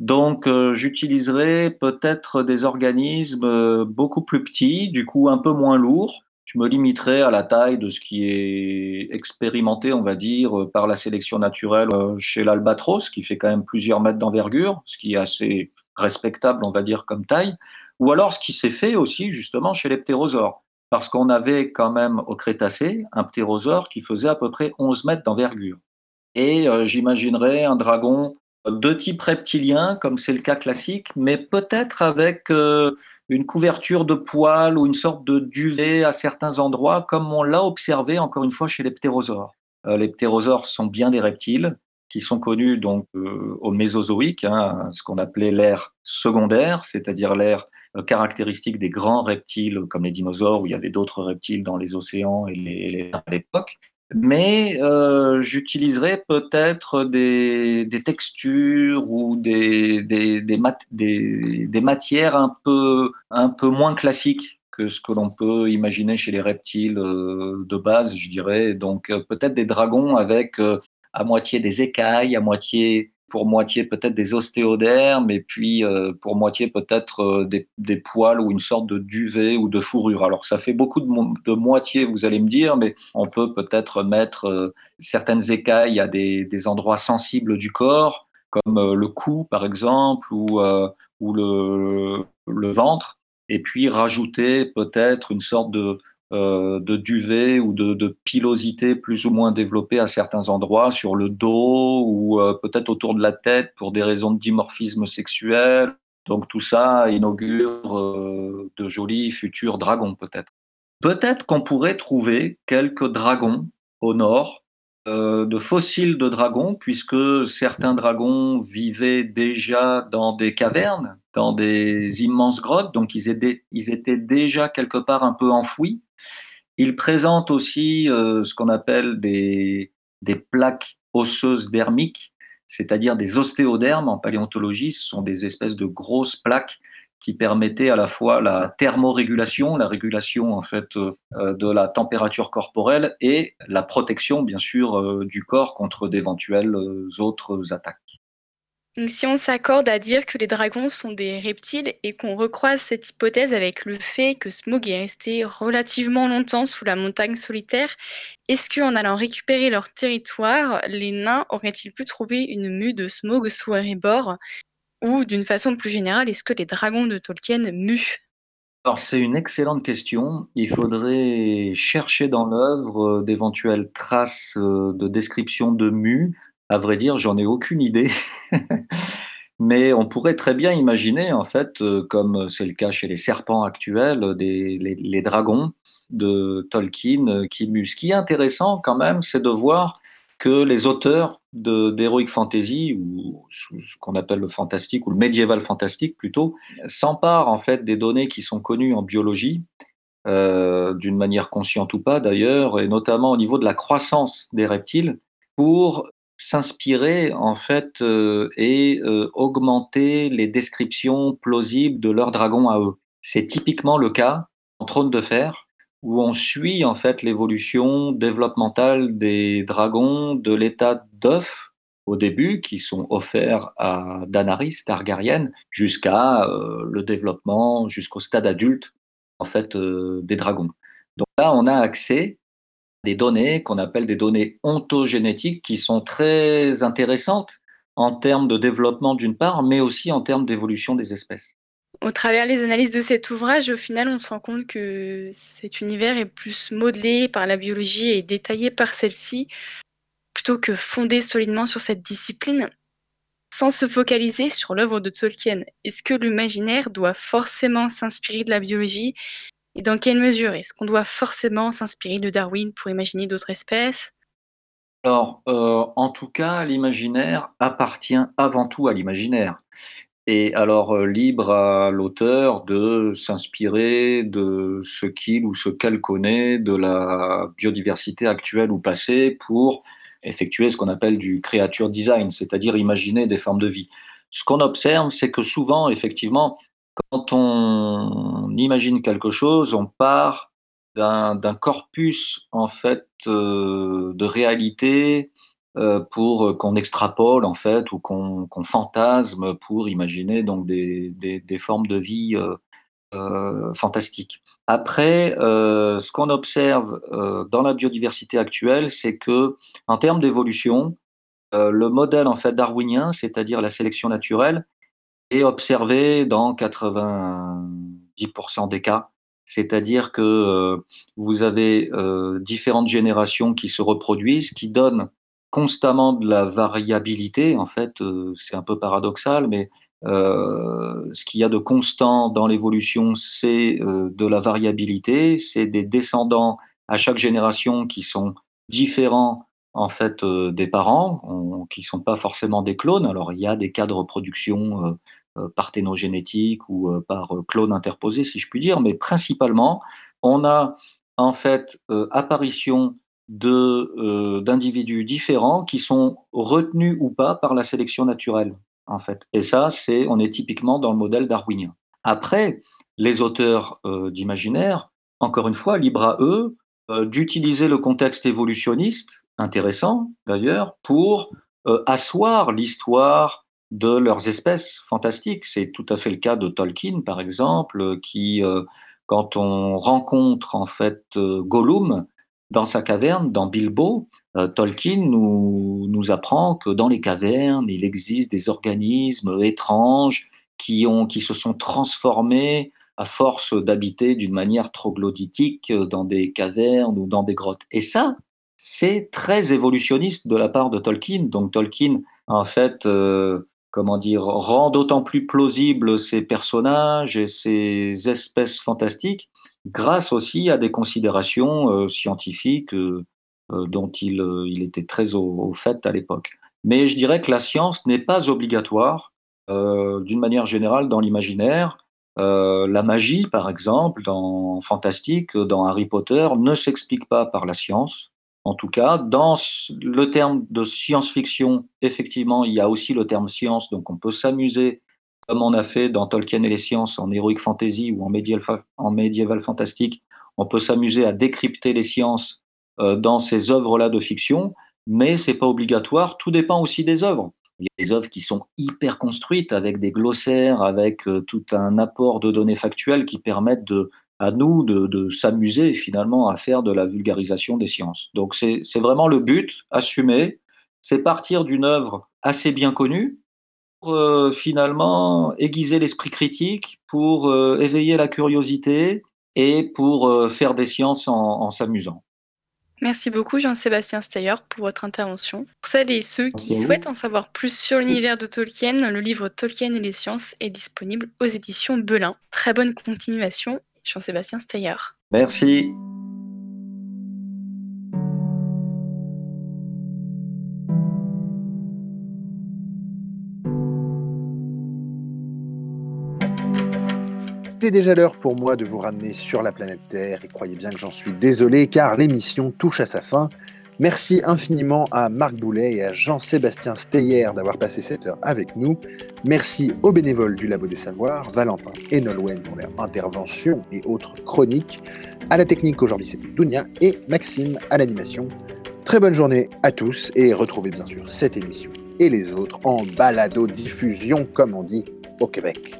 Donc, euh, j'utiliserai peut-être des organismes beaucoup plus petits, du coup un peu moins lourds. Je me limiterai à la taille de ce qui est expérimenté, on va dire, par la sélection naturelle euh, chez l'albatros, qui fait quand même plusieurs mètres d'envergure, ce qui est assez respectable, on va dire, comme taille. Ou alors ce qui s'est fait aussi, justement, chez les ptérosaures. Parce qu'on avait quand même au Crétacé un ptérosaure qui faisait à peu près 11 mètres d'envergure. Et euh, j'imaginerais un dragon de type reptilien, comme c'est le cas classique, mais peut-être avec euh, une couverture de poils ou une sorte de duvet à certains endroits, comme on l'a observé encore une fois chez les ptérosaures. Euh, les ptérosaures sont bien des reptiles qui sont connus donc euh, au Mésozoïque, hein, ce qu'on appelait l'ère secondaire, c'est-à-dire l'ère euh, caractéristique des grands reptiles comme les dinosaures, où il y avait d'autres reptiles dans les océans et les, à l'époque mais euh, j'utiliserai peut-être des, des textures ou des, des, des, des matières un peu, un peu moins classiques que ce que l'on peut imaginer chez les reptiles euh, de base, je dirais. Donc euh, peut-être des dragons avec euh, à moitié des écailles, à moitié pour moitié peut-être des ostéodermes et puis euh, pour moitié peut-être euh, des, poils ou une sorte de duvet ou de fourrure. Alors ça fait beaucoup de, mo- de moitié, vous allez me dire, mais on peut peut-être mettre euh, certaines écailles à des, endroits sensibles du corps, comme le cou par exemple ou, ou le ventre, et puis rajouter peut-être une sorte de euh, de duvet ou de, pilosité plus ou moins développée à certains endroits, sur le dos ou euh, peut-être autour de la tête pour des raisons de dimorphisme sexuel. Donc tout ça inaugure euh, de jolis futurs dragons peut-être. Peut-être qu'on pourrait trouver quelques dragons au nord, de fossiles de dragons, puisque certains dragons vivaient déjà dans des cavernes, dans des immenses grottes, donc ils étaient déjà quelque part un peu enfouis. Ils présentent aussi euh, ce qu'on appelle des, plaques osseuses dermiques, c'est-à-dire des ostéodermes en paléontologie. Ce sont des espèces de grosses plaques qui permettaient à la fois la thermorégulation, la régulation en fait euh, de la température corporelle et la protection bien sûr euh, du corps contre d'éventuelles autres attaques. Si on s'accorde à dire que les dragons sont des reptiles et qu'on recroise cette hypothèse avec le fait que Smaug est resté relativement longtemps sous la montagne solitaire, est-ce qu'en allant récupérer leur territoire, les nains auraient-ils pu trouver une mue de Smaug sous Erebor Ou d'une façon plus générale, est-ce que les dragons de Tolkien muent? Alors, c'est une excellente question. Il faudrait chercher dans l'œuvre euh, d'éventuelles traces euh, de description de mu. À vrai dire, j'en ai aucune idée. Mais on pourrait très bien imaginer, en fait, euh, comme c'est le cas chez les serpents actuels, des, les, dragons de Tolkien euh, qui. Ce qui est intéressant quand même, c'est de voir que les auteurs d'Heroic Fantasy, ou ce qu'on appelle le fantastique, ou le médiéval fantastique plutôt, s'emparent en fait des données qui sont connues en biologie, euh, d'une manière consciente ou pas d'ailleurs, et notamment au niveau de la croissance des reptiles, pour s'inspirer en fait euh, et euh, augmenter les descriptions plausibles de leurs dragons à eux. C'est typiquement le cas en Trône de Fer, où on suit en fait l'évolution développementale des dragons de l'état d'œuf au début, qui sont offerts à Danaris Targaryen, jusqu'à euh, le développement, jusqu'au stade adulte en fait des dragons. Donc là, on a accès des données qu'on appelle des données ontogénétiques qui sont très intéressantes en termes de développement d'une part, mais aussi en termes d'évolution des espèces. Au travers les analyses de cet ouvrage, au final, on se rend compte que cet univers est plus modelé par la biologie et détaillé par celle-ci, plutôt que fondé solidement sur cette discipline. Sans se focaliser sur l'œuvre de Tolkien, est-ce que l'imaginaire doit forcément s'inspirer de la biologie Et dans quelle mesure Est-ce qu'on doit forcément s'inspirer de Darwin pour imaginer d'autres espèces? Alors, euh, en tout cas, l'imaginaire appartient avant tout à l'imaginaire. Et alors, euh, libre à l'auteur de s'inspirer de ce qu'il ou ce qu'elle connaît de la biodiversité actuelle ou passée pour effectuer ce qu'on appelle du creature design, c'est-à-dire imaginer des formes de vie. Ce qu'on observe, c'est que souvent, effectivement, quand on imagine quelque chose, on part d'un corpus en fait euh, de réalité euh, pour qu'on extrapole en fait ou qu'on fantasme pour imaginer donc des, formes de vie euh, fantastiques. Après, ce qu'on observe dans la biodiversité actuelle, c'est que en termes d'évolution, le modèle en fait darwinien, c'est-à-dire la sélection naturelle, est observé dans 90% des cas. C'est-à-dire que euh, vous avez euh, différentes générations qui se reproduisent, qui donnent constamment de la variabilité. En fait, euh, c'est un peu paradoxal, mais euh, ce qu'il y a de constant dans l'évolution, c'est euh, de la variabilité. C'est des descendants à chaque génération qui sont différents en fait euh, des parents, qui sont pas forcément des clones. Alors il y a des cas de reproduction euh, euh, parthénogénétique ou euh, par clone interposé, si je puis dire, mais principalement, on a en fait apparition d'individus différents qui sont retenus ou pas par la sélection naturelle, en fait. Et ça, c'est, on est typiquement dans le modèle darwinien. Après, les auteurs d'imaginaire, encore une fois, libre à eux d'utiliser le contexte évolutionniste, intéressant d'ailleurs, pour euh, asseoir l'histoire de leurs espèces fantastiques. C'est tout à fait le cas de Tolkien, par exemple, qui, euh, quand on rencontre en fait euh, Gollum dans sa caverne, dans Bilbo, Tolkien nous, nous apprend que dans les cavernes, il existe des organismes étranges qui, ont, qui se sont transformés à force d'habiter d'une manière troglodytique dans des cavernes ou dans des grottes. Et ça, c'est très évolutionniste de la part de Tolkien. Donc Tolkien, en fait, euh, comment dire, rend d'autant plus plausibles ces personnages et ces espèces fantastiques grâce aussi à des considérations euh, scientifiques euh, dont il, était très au, fait à l'époque. Mais je dirais que la science n'est pas obligatoire d'une manière générale dans l'imaginaire. La magie, par exemple, dans Fantastique, dans Harry Potter, ne s'explique pas par la science. En tout cas, dans le terme de science-fiction, effectivement, il y a aussi le terme science, donc on peut s'amuser, comme on a fait dans Tolkien et les sciences, en heroic fantasy ou en médiéval, en fantastique, on peut s'amuser à décrypter les sciences euh, dans ces œuvres-là de fiction, mais c'est pas obligatoire. Tout dépend aussi des œuvres. Il y a des œuvres qui sont hyper construites avec des glossaires, avec euh, tout un apport de données factuelles qui permettent de, à nous de, de s'amuser finalement à faire de la vulgarisation des sciences. Donc c'est vraiment le but, assumé, c'est partir d'une œuvre assez bien connue pour euh, finalement aiguiser l'esprit critique, pour euh, éveiller la curiosité et pour euh, faire des sciences en, en s'amusant. Merci beaucoup Jean-Sébastien Steyer pour votre intervention. Pour celles et ceux qui Merci souhaitent en savoir plus sur l'univers de Tolkien, le livre Tolkien et les sciences est disponible aux éditions Belin. Très bonne continuation, Jean-Sébastien Steyer. Merci. C'est déjà l'heure pour moi de vous ramener sur la planète Terre et croyez bien que j'en suis désolé car l'émission touche à sa fin. Merci infiniment à Marc Boulet et à Jean-Sébastien Steyer d'avoir passé cette heure avec nous. Merci aux bénévoles du Labo des Savoirs, Valentin et Nolwenn pour leur intervention et autres chroniques. À la technique aujourd'hui c'était Dounia et Maxime à l'animation. Très bonne journée à tous et retrouvez bien sûr cette émission et les autres en balado diffusion comme on dit au Québec.